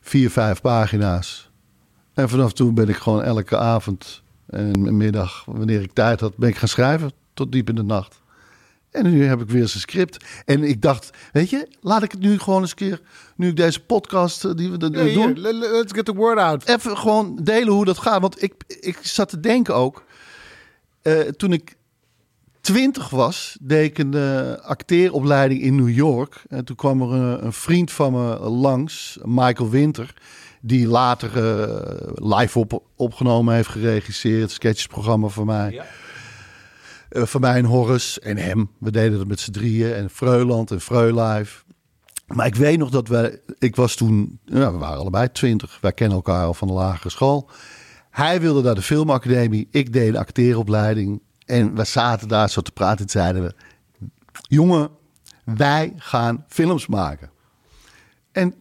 vier, vijf pagina's. En vanaf toen ben ik gewoon elke avond en middag, wanneer ik tijd had, ben ik gaan schrijven tot diep in de nacht. En nu heb ik weer een script. En ik dacht, weet je, laat ik het nu gewoon eens een keer, nu ik deze podcast eh, die we Ja, doen, le- let's get the word out. even gewoon delen hoe dat gaat. Want ik, ik zat te denken ook, eh, toen ik twintig was, deed ik een eh, acteeropleiding in New York. En toen kwam er een, een vriend van me langs, Michael Winter, die later eh, live op, opgenomen heeft, geregisseerd, sketchesprogramma voor mij. Eh, voor mij en Horace en hem. We deden het met z'n drieën. En Freuland en Freulive. Maar ik weet nog dat wij... Ik was toen... We waren allebei twintig. Wij kennen elkaar al van de lagere school. Hij wilde naar de filmacademie. Ik deed een acteeropleiding. En we zaten daar zo te praten. En zeiden we... Jongen, wij gaan films maken. En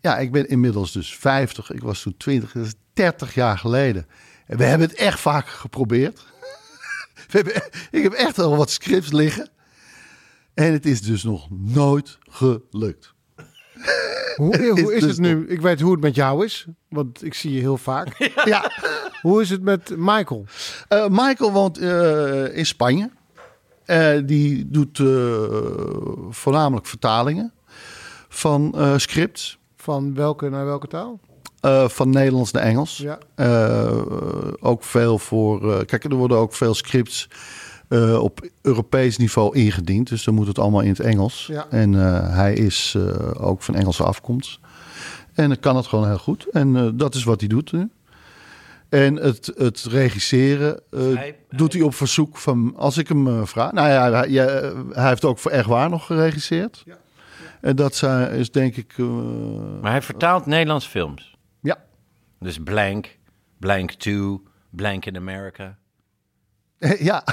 ja, ik ben inmiddels dus 50. Ik was toen 20. Dat is 30 jaar geleden. En we hebben het echt vaak geprobeerd. Hebben, <laughs> ik heb echt al wat scripts liggen. En het is dus nog nooit gelukt. <laughs> Hoe, is hoe is dus het nu? Ik weet hoe het met jou is, want ik zie je heel vaak. <laughs> Ja, Hoe is het met Michael? eh, Michael woont eh, in Spanje. Eh, die doet voornamelijk vertalingen van scripts. Van welke naar welke taal? Eh, van Nederlands naar Engels. Ja. Eh, ook veel voor. eh, kijk, er worden ook veel scripts eh, op Europees niveau ingediend. Dus dan moet het allemaal in het Engels. Ja. En eh, hij is eh, ook van Engelse afkomst. En dan kan het gewoon heel goed. En eh, dat is wat hij doet nu. En het, het regisseren eh, Hij- doet hij op verzoek van. Als ik hem vraag. Nou ja, hij, ja, hij heeft ook voor Echt Waar nog geregisseerd. En dat zijn- is denk ik. eh, Maar hij vertaalt Nederlands films. Dus Blank, Blank 2, Blank in America, <laughs> ja.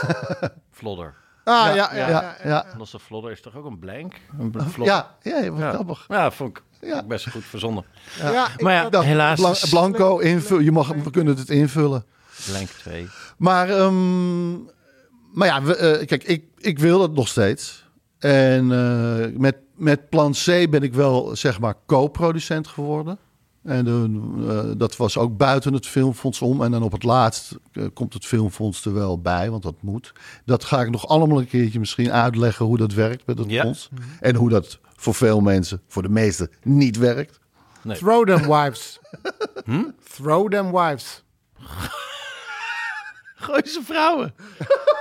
Flodder. Ah, ja, ja, ja. ja, ja. Losse Flodder is toch ook een blank? Een bl- Flodder? Ja, ja, ja. grappig. Ja, vond ik Ja. best goed verzonnen. Ja, Maar ja, Dat helaas blan- blanco invullen. Je mag, we kunnen het invullen. Blank 2. Maar, ehm, maar ja, we, eh, kijk, ik, ik wil het nog steeds. En eh, met, met Plan C ben ik wel, zeg maar, co-producent geworden. En de, eh, dat was ook buiten het filmfonds om. En dan op het laatst eh, komt het filmfonds er wel bij, want dat moet. Dat ga ik nog allemaal een keertje misschien uitleggen hoe dat werkt met het Ja. fonds. En hoe dat voor veel mensen, voor de meesten, niet werkt. Throw them wives. <laughs> Hm? Throw them wives. <laughs> Gooi ze vrouwen.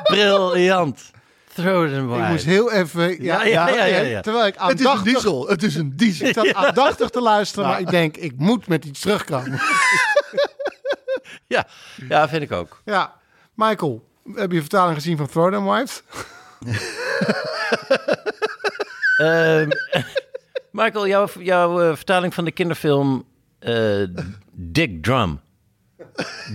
Briljant. Ik moest heel even... Ja, ja, ja, ja, ja. Terwijl ik Het is een aandachtig... diesel. Het is een diesel. Ik zat <laughs> aandachtig te luisteren, maar ik denk, ik moet met iets terugkomen. <laughs> Ja, ja, vind ik ook. Ja, Michael, heb je vertaling gezien van Throw Them Wives? <laughs> Ehm, Michael, jouw, jouw eh, vertaling van de kinderfilm eh, Dick Drum.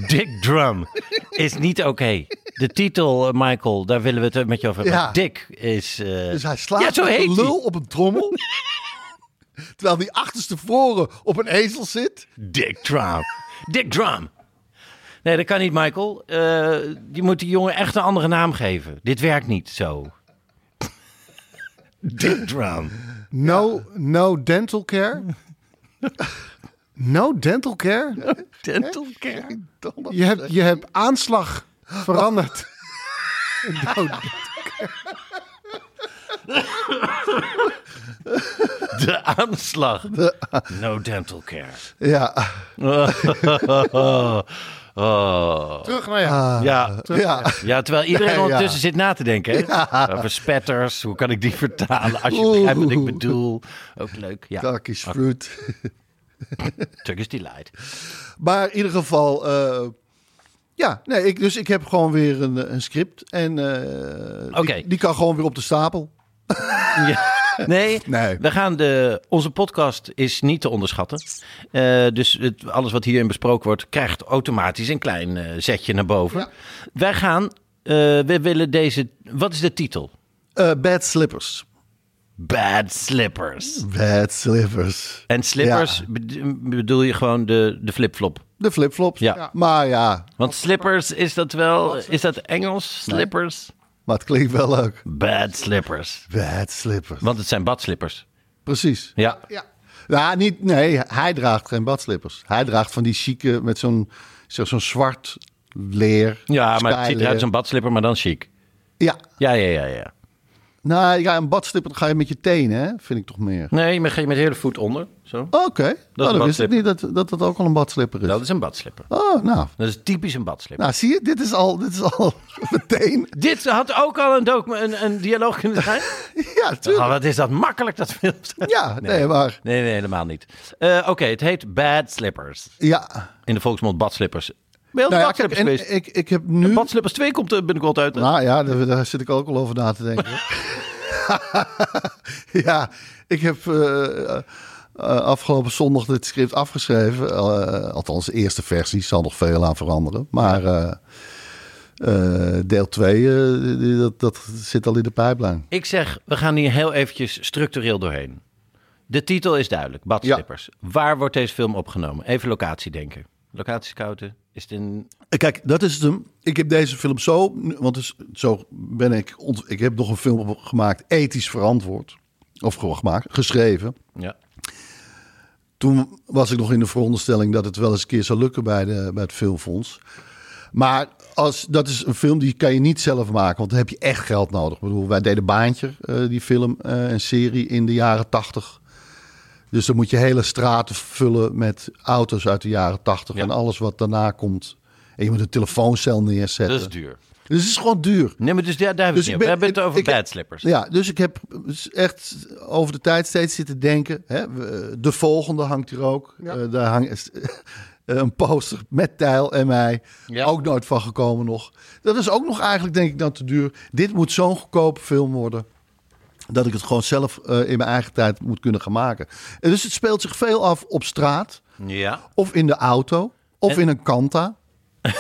Dick Drum is niet oké. De titel, eh, Michael, daar willen we het met je over hebben. Ja. Dick is... eh, Dus hij slaat ja, zo heet een hij. lul op een trommel. <laughs> terwijl die achterstevoren op een ezel zit. Dick Drum. Dick Drum. Nee, dat kan niet, Michael. Eh, je moet die jongen echt een andere naam geven. Dit werkt niet zo. <laughs> Dick Drum. No, no dental care? No dental care? <laughs> Dental care. Je hebt, je hebt aanslag veranderd. No, De aanslag. No dental care. Ja. oh. terug naar jou. Ja. Ja. ja, terwijl iedereen Ja, ja. ondertussen zit na te denken. Hè? Over spetters, hoe kan ik die vertalen? Als je begrijpt wat ik bedoel. Ook leuk. Ja. Turkish fruit. Turkish Delight. Maar in ieder geval... eh, ja, nee, ik, dus ik heb gewoon weer een, een script. En eh, die, die kan gewoon weer op de stapel. <laughs> Ja. Nee, Nee. we gaan de, onze podcast is niet te onderschatten. Eh, dus het, alles wat hierin besproken wordt, krijgt automatisch een klein eh, zetje naar boven. Wij gaan, eh, we willen deze, wat is de titel? Eh, bad slippers. Bad Slippers. Bad slippers. En slippers Ja. bed- bedoel je gewoon de, de flipflop? De flipflops. Ja. Maar ja, Want slippers, is dat wel, is dat Engels? Slippers? maar het klinkt wel leuk. Bad Slippers. Bad slippers. Want het zijn badslippers. Precies. Ja. Ja, niet, nee, hij draagt geen badslippers. Hij draagt van die chique met zo'n zo, zo'n zwart leer. Ja, maar het ziet eruit als een badslipper, maar dan chic. Ja. Ja, ja, ja, ja. Nou ja, een badslipper dan ga je met je tenen, hè? vind ik toch meer. Nee, maar ga je met de hele voet onder. Zo. Oké, een nou, dan wist ik niet dat, dat dat ook al een badslipper is. Dat is een badslipper. Oh, nou. Dat is typisch een badslipper. Nou, zie je, dit is al, dit is al <laughs> meteen. Dit had ook al een, docu- een, een dialoog kunnen zijn. <laughs> Ja, tuurlijk. Oh, wat is dat makkelijk, dat film. Ja, <laughs> nee, maar... Nee, nee, helemaal niet. Eh, Oké, het heet Bad Slippers. Ja. In de volksmond badslippers. Nou ja, kijk, en ik, ik heb nu... Badslippers 2 komt er binnenkort uit. hè? Nou ja, daar, daar zit ik ook al over na te denken. <laughs> ja, ik heb eh, eh, afgelopen zondag dit script afgeschreven. Eh, althans, de eerste versie zal nog veel aan veranderen. Maar deel 2, dat, dat zit al in de pijplijn. Ik zeg, we gaan hier heel eventjes structureel doorheen. De titel is duidelijk, Badslippers. Waar wordt deze film opgenomen? Even locatie denken. Locatie scouten. Is het in... Kijk, dat is het hem. Ik heb deze film zo, want dus, zo ben ik. ont- Ik heb nog een film gemaakt, ethisch verantwoord. Of gewoon gemaakt, geschreven. Ja. Toen was ik nog in de veronderstelling dat het wel eens een keer zou lukken bij, de, bij het Filmfonds. Maar als, dat is een film die kan je niet zelf maken, want dan heb je echt geld nodig. Ik bedoel, wij deden Baantje, eh, die film, eh, een serie in de jaren tachtig. Dus dan moet je hele straten vullen met auto's uit de jaren tachtig en alles wat daarna komt. En je moet een telefooncel neerzetten. Dat is duur. Dus het is gewoon duur. Nee, maar dus daar, daar hebben we Dus het ik niet over. We ben- hebben het over ik- Badslippers. Ja, dus ik heb echt over de tijd steeds zitten denken. Hè, de volgende hangt hier ook. Eh, daar hangt <laughs> een poster met Tijl en mij. Ook nooit van gekomen nog. Dat is ook nog eigenlijk, denk ik, dan te duur. Dit moet zo'n goedkope film worden. Dat ik het gewoon zelf eh, in mijn eigen tijd moet kunnen gaan maken. En dus het speelt zich veel af op straat. Ja. Of in de auto. Of En- in een Kanta. <laughs>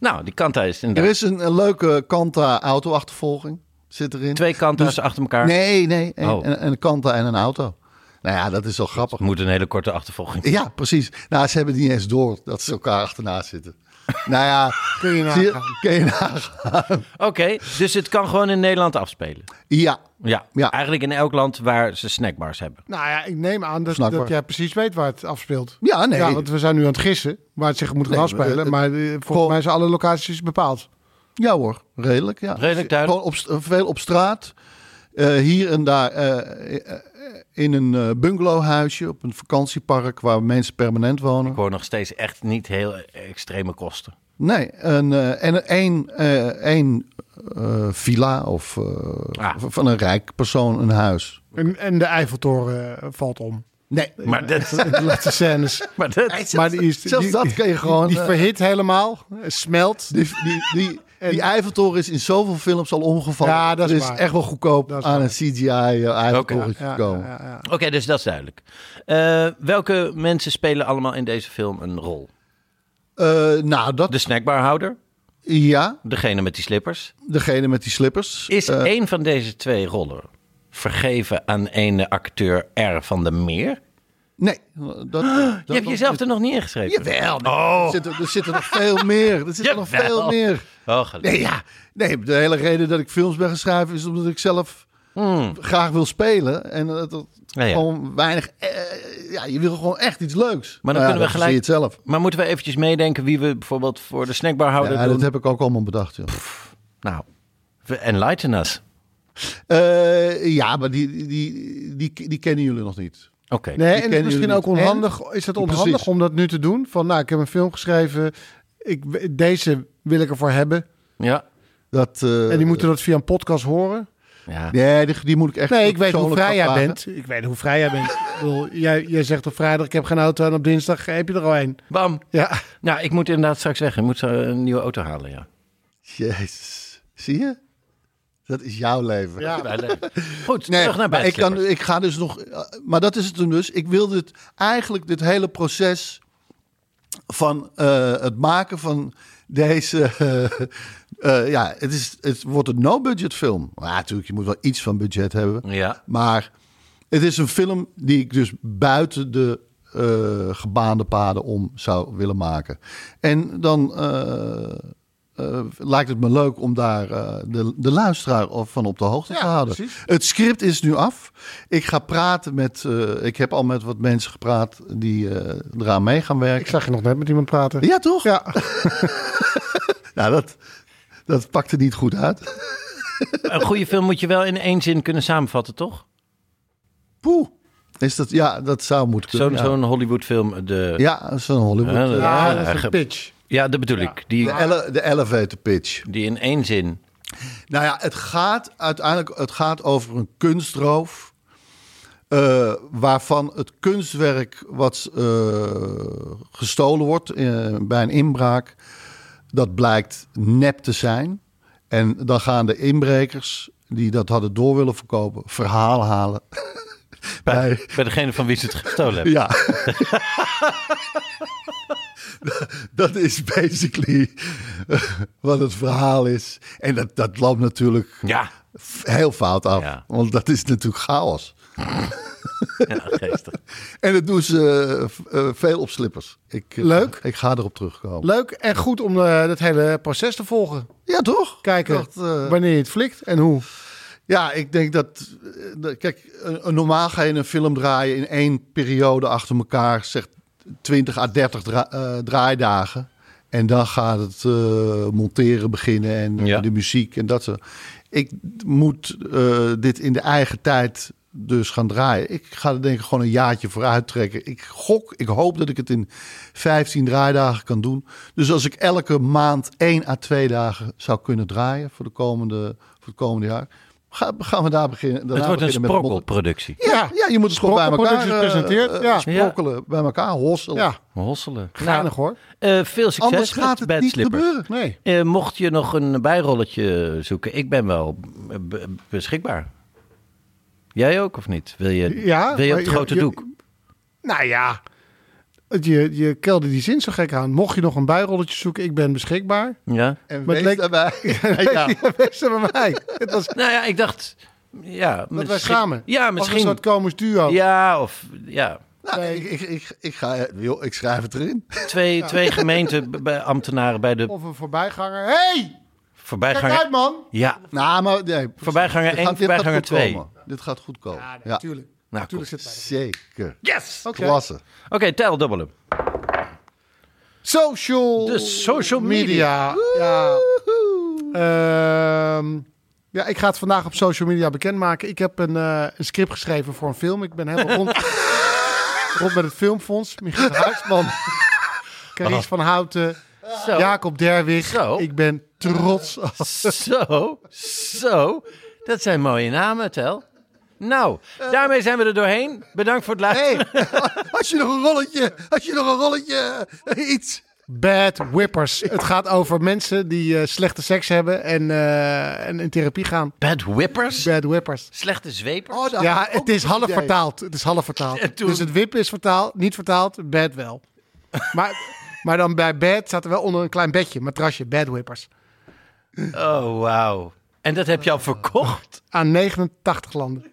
Nou, die Kanta is Er inderdaad... is een, een leuke Kanta auto-achtervolging. Zit erin. Twee Kanta's Dus- achter elkaar. Nee, nee. Een, Oh. een, een Kanta en een auto. Nou ja, dat is wel grappig. Moet een hele korte achtervolging. Ja, precies. Nou, ze hebben het niet eens door dat ze elkaar achterna zitten. <laughs> nou ja, Kun je zie nagaan. kun je nagaan. Oké, dus het kan gewoon in Nederland afspelen. Ja, Ja, Ja. eigenlijk in elk land waar ze snackbars hebben. Nou ja, ik neem aan dat, Snackbar. dat jij precies weet waar het afspeelt. Ja, nee. Ja, want we zijn nu aan het gissen waar het zich moet gaan Nee, afspelen. maar, eh, volgens gewoon- mij zijn alle locaties bepaald. ja hoor, redelijk. Ja. Redelijk duidelijk. Gewoon op, veel op straat. Eh, hier en daar eh, in een eh, bungalowhuisje op een vakantiepark waar mensen permanent wonen. Ik hoor nog steeds echt niet heel extreme kosten. Nee, een, eh, en een één, eh, één eh, villa of eh, Ah. van een rijk persoon een huis. En, en de Eiffeltoren valt om. Nee, Maar dat, de laatste scènes. <laughs> maar dat, Maar die is, Zelfs die, dat kan je gewoon... Die verhit helemaal. Smelt. die, die, die, <laughs> die Eiffeltoren is in zoveel films al omgevallen. Ja, dat is is waar. echt wel goedkoop aan waar. een CGI Eiffeltoren Ja, gekomen. ja, ja. Oké, dus dat is duidelijk. Eh, welke mensen spelen allemaal in deze film een rol? Eh, nou, dat... De snackbarhouder, Ja, degene met die slippers. degene met die slippers. Is Eh, één van deze twee rollen vergeven aan ene acteur R. van der Meer? Nee. Dat, <gasps> dat, Je hebt jezelf er nog niet ingeschreven. Jawel. nee, Oh. Er, zitten, er zitten nog veel meer. Er zitten nog veel meer. Oh. Nee, ja. nee, de hele reden dat ik films ben gaan schrijven is omdat ik zelf graag wil spelen. En dat, dat Hmm. Ja, ja. gewoon weinig... eh, ja, je wil gewoon echt iets leuks. Maar dan Nou kunnen ja, we zie gelijk- je het zelf. Maar moeten we eventjes meedenken wie we bijvoorbeeld voor de snackbarhouder Ja, doen? dat heb ik ook allemaal bedacht. Ja, Nou, enlighten us. Eh, ja maar die, die, die, die, kennen jullie nog niet. Oké. Nee, en het kennen is misschien ook onhandig. Is het onhandig Precies. om dat nu te doen? Van, nou, ik heb een film geschreven. Ik, deze wil ik ervoor hebben. Ja. Dat, eh, En die moeten dat via een podcast horen. Ja. Nee, die, die moet ik echt Nee, ik weet hoe vrij jij bent. Ik weet hoe vrij jij bent. Ik bedoel, jij, jij zegt op vrijdag, ik heb geen auto. En op dinsdag heb je er al een. Bam. Ja. Nou, ik moet inderdaad straks weg. Ik moet zo een nieuwe auto halen, ja. Jezus. Zie je? Dat is jouw leven. ja. <laughs> Goed, Nee, terug naar bed. ik, kan, ik ga dus nog. eh, Maar dat is het hem dus. Ik wil dit eigenlijk dit hele proces van eh, het maken van deze. eh, <laughs> eh, ja, het, is, het wordt een no-budget film. Ja, natuurlijk, je moet wel iets van budget hebben. Ja. Maar het is een film die ik dus buiten de eh, gebaande paden om zou willen maken. En dan eh, eh, lijkt het me leuk om daar de, de luisteraar of van op de hoogte te houden. precies. Het script is nu af. Ik ga praten met. eh, ik heb al met wat mensen gepraat die eh, eraan mee gaan werken. Ik zag je nog net met iemand praten. Ja, toch? Ja. <laughs> <laughs> Nou, dat, dat pakte niet goed uit. Een goede film moet je wel in één zin kunnen samenvatten, toch? Poeh. Is dat, ja, dat zou moeten Zo'n kunnen. ja. zo'n Hollywood-film. De, ja, zo'n Hollywood. Ja, dat- Ja, dat is een pitch. Ja, dat bedoel ik. Die, de, ele- de elevator pitch. die in één zin. Nou ja, het gaat uiteindelijk het gaat over een kunstroof. eh, waarvan het kunstwerk wat eh, gestolen wordt eh, bij een inbraak, dat blijkt nep te zijn. En dan gaan de inbrekers die dat hadden door willen verkopen, verhaal halen. <laughs> Bij, bij degene van wie ze het gestolen hebben. Ja. dat is basically eh, wat het verhaal is. En dat, dat loopt natuurlijk Ja, heel fout af. Ja. Want dat is natuurlijk chaos. Ja geestig. En dat doen ze eh, eh, veel op slippers. Ik, eh, Leuk. Ik ga erop terugkomen. Leuk en goed om eh het hele proces te volgen. Ja, toch? Kijken dacht, wanneer je het flikt en hoe. Ja, ik denk dat... dat- Kijk, een, een normaal ga je een film draaien in één periode achter elkaar. Zegt 20 à 30 dra- eh, draaidagen. En dan gaat het eh, monteren beginnen en Ja. de muziek en dat soort. Ik moet eh, dit in de eigen tijd dus gaan draaien. Ik ga er denk ik gewoon een jaartje vooruit trekken. Ik gok, ik hoop dat ik het in 15 draaidagen kan doen. Dus als ik elke maand één à twee dagen zou kunnen draaien voor de komende, voor het komende jaar, ga- gaan we daar beginnen. Het daarna wordt een beginnen met motten. sprokkelproductie. Ja, ja, je moet het gewoon bij elkaar eh, presenteert, eh, ja. sprokkelen, bij elkaar hosselen. Ja, Hosselen. geinig hoor. Eh, veel succes Anders met gaat het Bad niet Slippers. gebeuren. Nee. Eh, mocht je nog een bijrolletje zoeken, ik ben wel eh, be- beschikbaar. Jij ook of niet? Wil je, Ja, wil je op het grote je- doek? Nou ja, het- je, je kelde die zin zo gek aan. Mocht je nog een bijrolletje zoeken, ik ben beschikbaar. Ja. En Maar het wees leek- daarbij. <laughs> <laughs> ja. Wees er bij mij. Het was Nou ja, ik dacht, ja, dat wij misschien- samen. Ja, Als een misschien. soort komisch duo. Ja, of ja, Nou, ik, ik, ik, ik, ga, joh, ik schrijf het erin. twee, twee gemeenteambtenaren bij de Of een voorbijganger. hey, kijk voorbijganger. uit man. Ja, Nou, maar nee. Voorbijganger Dit één, gaat- dit gaat voorbijganger goed twee. komen. Dit gaat goed komen. Ja, Ja, natuurlijk. nou, Natuurlijk zit zeker. Yes! Oké. Klasse. Oké, tel dubbele. Social, De social media. Ja. Ehm, ja, ik ga het vandaag op social media bekendmaken. Ik heb een, eh, een script geschreven voor een film. Ik ben helemaal rond, <laughs> rond met het filmfonds. Michiel Huisman, Carice van Houten, Zo. Jacob Derwig. Zo. Ik ben trots. Zo, zo. Dat zijn mooie namen, Tel. Nou, daarmee zijn we er doorheen. Bedankt voor het luisteren. Als je nog een rolletje, als je nog een rolletje, eh, iets. Bad whippers. Het gaat over mensen die eh, slechte seks hebben en, eh, en in therapie gaan. Bad whippers? Bad whippers. Slechte zwepers? Oh, Ja, het is half idee. vertaald. Het is half vertaald. Toen- Dus het wip is vertaald, niet vertaald, bad wel. maar, maar dan bij bad staat er wel onder een klein bedje, matrasje, bad whippers. Oh, wauw. En dat heb je al verkocht? Aan 89 landen.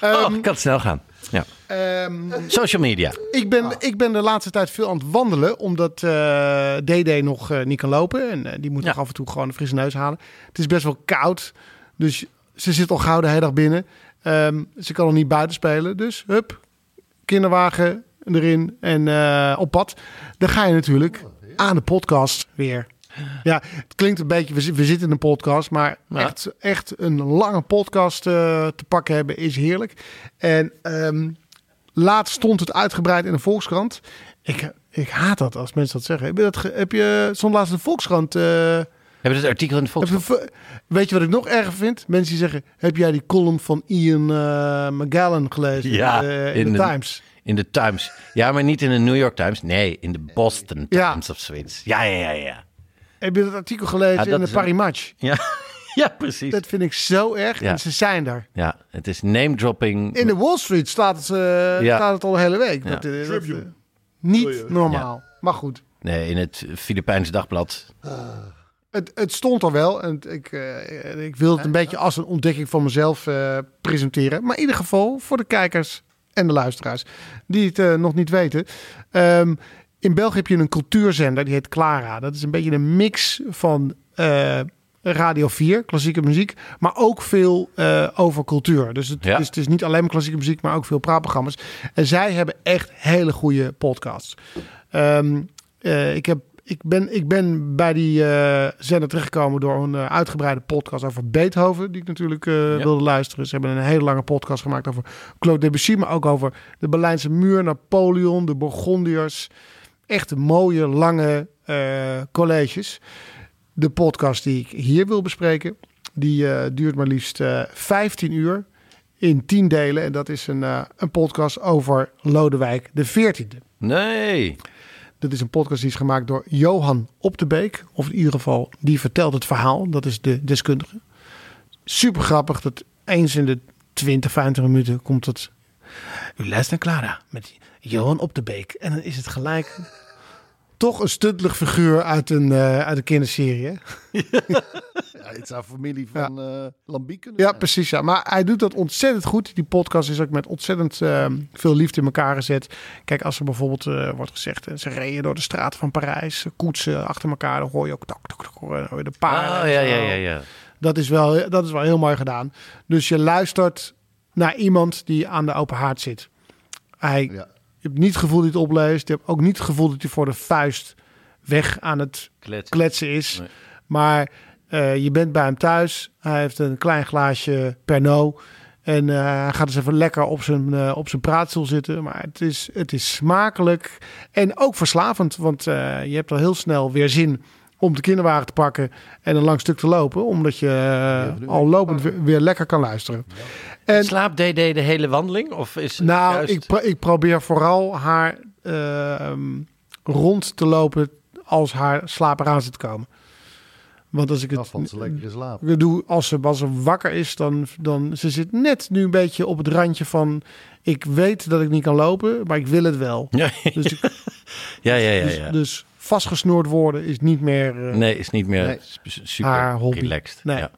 Oh, kan het snel gaan. Ja. Ehm, Social media. ik, ben, ik ben de laatste tijd veel aan het wandelen, omdat eh DD nog eh, niet kan lopen. En eh, die moet Ja. nog af en toe gewoon een frisse neus halen. Het is best wel koud, dus ze zit al gauw de hele dag binnen. Ehm, ze kan nog niet buiten spelen, dus hup, kinderwagen erin en eh, op pad. Dan ga je natuurlijk aan de podcast weer. Ja, het klinkt een beetje, we, zi- we zitten in een podcast, maar Ja. echt, echt een lange podcast eh, te pakken hebben is heerlijk. En ehm, laatst stond het uitgebreid in de Volkskrant. Ik, ik haat dat als mensen dat zeggen. Heb je, dat ge- heb je stond laatst in de Volkskrant... Hebben we het artikel in de Volkskrant? je, weet je wat ik nog erger vind? Mensen die zeggen, heb jij die column van Ian eh McGallen gelezen Ja, eh, in, in de Times? In de Times. Ja, maar niet in de New York Times. Nee, in de Boston Ja. Times of zoiets. Ja, ja, ja, ja. Heb je dat artikel gelezen Ja, dat in de is een- Paris Match? <laughs> Ja, ja precies. Dat vind ik zo erg. Ja. En ze zijn er. Ja, het is name dropping. In de Wall Street staat het, eh, Ja. staat het al de hele week. Ja. Dat, dat, eh, niet normaal. Maar goed. Nee, in het Filipijns dagblad. Het, het stond er wel. En ik, eh, ik wil het een beetje als een ontdekking van mezelf eh, presenteren. Maar in ieder geval voor de kijkers en de luisteraars die het nog niet weten. Ehm, in België heb je een cultuurzender, die heet Clara. Dat is een beetje een mix van eh, Radio 4, klassieke muziek, maar ook veel eh, over cultuur. Dus het, Ja. dus het is niet alleen maar klassieke muziek, maar ook veel praatprogramma's. En zij hebben echt hele goede podcasts. Ehm, eh, ik, heb, ik, ben, ik ben bij die zender terechtgekomen door een uitgebreide podcast over Beethoven, die ik natuurlijk wilde luisteren. Ze hebben een hele lange podcast gemaakt over Claude Debussy, maar ook over de Berlijnse muur, Napoleon, de Bourgondiërs. Echt mooie, lange eh, colleges. De podcast die ik hier wil bespreken, die eh, duurt maar liefst eh 15 uur in 10 delen. En dat is een, een podcast over Lodewijk de 14e. Nee. Dat is een podcast die is gemaakt door Johan Op de Beek. Of in ieder geval, die vertelt het verhaal. Dat is de deskundige. Super grappig dat eens in de 20, 25 minuten komt het... U luistert naar Clara met Johan Op de Beek. En dan is het gelijk toch een stuntelig figuur uit een, eh, uit een kinderserie. hè? <laughs> Ja, het zou familie van eh Lambiek kunnen Ja, zijn. precies. Ja. Maar hij doet dat ontzettend goed. Die podcast is ook met ontzettend eh, veel liefde in elkaar gezet. Kijk, als er bijvoorbeeld eh, wordt gezegd... eh, ze reden door de straten van Parijs, koetsen achter elkaar... dan hoor je ook tok, hoor je de paarden. Oh, en ja, ja, ja, ja. Dat is, wel, dat is wel heel mooi gedaan. Dus je luistert naar iemand die aan de open haard zit. Hij, Ja. Je hebt niet het gevoel dat hij het opleest. Je hebt ook niet het gevoel dat hij voor de vuist weg aan het Kletsen. kletsen is. Nee. Maar eh, je bent bij hem thuis. Hij heeft een klein glaasje Pernod. En eh, hij gaat eens even lekker op zijn, eh, op zijn praatstoel zitten. Maar het is, het is smakelijk en ook verslavend. Want je hebt al heel snel weer zin om de kinderwagen te pakken en een lang stuk te lopen. Omdat je al lopend weer, weer lekker kan luisteren. En, Slaapt DD de hele wandeling? Of is nou, juist... ik, pro- ik probeer vooral haar ehm, rond te lopen als haar slaap eraan zit te komen. Want als ik het valt ze lekker in slaap. ik doe, als ze, als ze wakker is, dan, dan ze zit net nu een beetje op het randje van ik weet dat ik niet kan lopen, maar ik wil het wel. Ja, Dus, ik- ja, ja, ja. dus, ja. dus vastgesnoord worden is niet meer. eh, nee, is niet meer Nee. super Haar hobby. relaxed. Nee. Ja.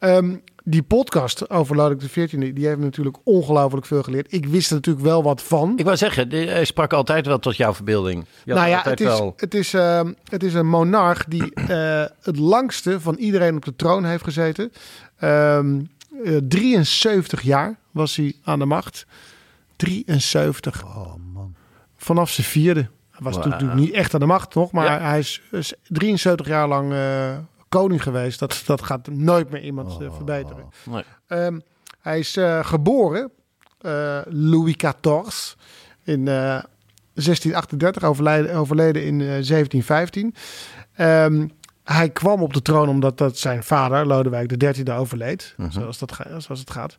Ehm, die podcast over Lodewijk de 14e, die heeft me natuurlijk ongelooflijk veel geleerd. Ik wist er natuurlijk wel wat van. Ik wou zeggen, hij sprak altijd wel tot jouw verbeelding. Je nou ja, het is, wel... het, is, ehm, het is een monarch die <clears throat> eh, het langste van iedereen op de troon heeft gezeten. Ehm, eh, 73 jaar was hij aan de macht. 73. Oh man. Vanaf zijn vierde. Hij was Wow. natuurlijk niet echt aan de macht, toch? Maar Ja. hij is, is 73 jaar lang eh, koning geweest. Dat, dat gaat nooit meer iemand eh, verbeteren. Nee. Ehm, hij is eh, geboren, eh, Louis XIV, in, eh, 1638, overleden, overleden in eh, 1715. Ehm, hij kwam op de troon omdat dat zijn vader, Lodewijk XIII, overleed. zoals, dat zoals het gaat.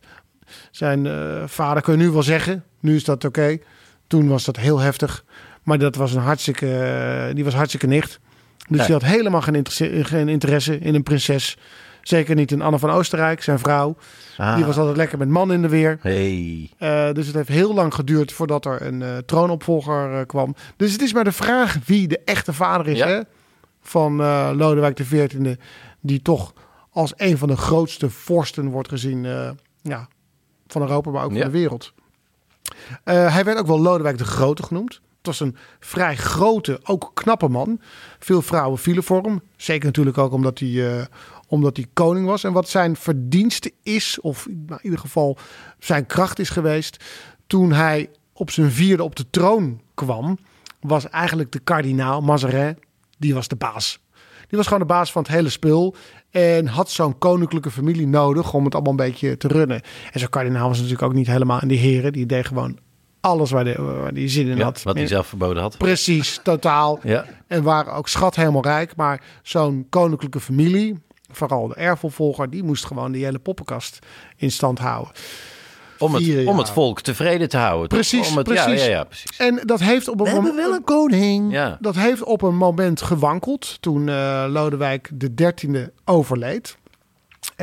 Zijn eh, vader kun je nu wel zeggen. Nu is dat oké. Toen was dat heel heftig. Maar dat was een hartstikke, die was hartstikke nicht. Dus Nee. die had helemaal geen interesse, geen interesse in een prinses. Zeker niet in Anne van Oostenrijk, zijn vrouw. Ah. Die was altijd lekker met man in de weer. Hey. Eh, dus het heeft heel lang geduurd voordat er een eh, troonopvolger eh, kwam. Dus het is maar de vraag wie de echte vader is Ja. hè? van Lodewijk XIV. Die toch als een van de grootste vorsten wordt gezien ja, van Europa, maar ook Ja. van de wereld. Hij werd ook wel Lodewijk de Grote genoemd. Het was een vrij grote, ook knappe man. Veel vrouwen vielen voor hem. Zeker natuurlijk ook omdat hij, eh, omdat hij koning was. En wat zijn verdienste is, of nou, in ieder geval zijn kracht is geweest... toen hij op zijn vierde op de troon kwam... was eigenlijk de kardinaal Mazarin, die was de baas. Die was gewoon de baas van het hele spul. En had zo'n koninklijke familie nodig om het allemaal een beetje te runnen. En zo'n kardinaal was natuurlijk ook niet helemaal in de heren. Die deed gewoon alles waar hij waar die zin in Ja, had. wat hij zelf verboden had. Precies, totaal. Ja. En waren ook schat helemaal rijk. Maar zo'n koninklijke familie, vooral de erfopvolger, die moest gewoon die hele poppenkast in stand houden. Om het, Vier om het volk tevreden te houden. Precies, Om het, precies. Ja, ja, ja, precies. En dat heeft op een moment. een koning. Ja. Dat heeft op een moment gewankeld toen eh, Lodewijk XIII overleed.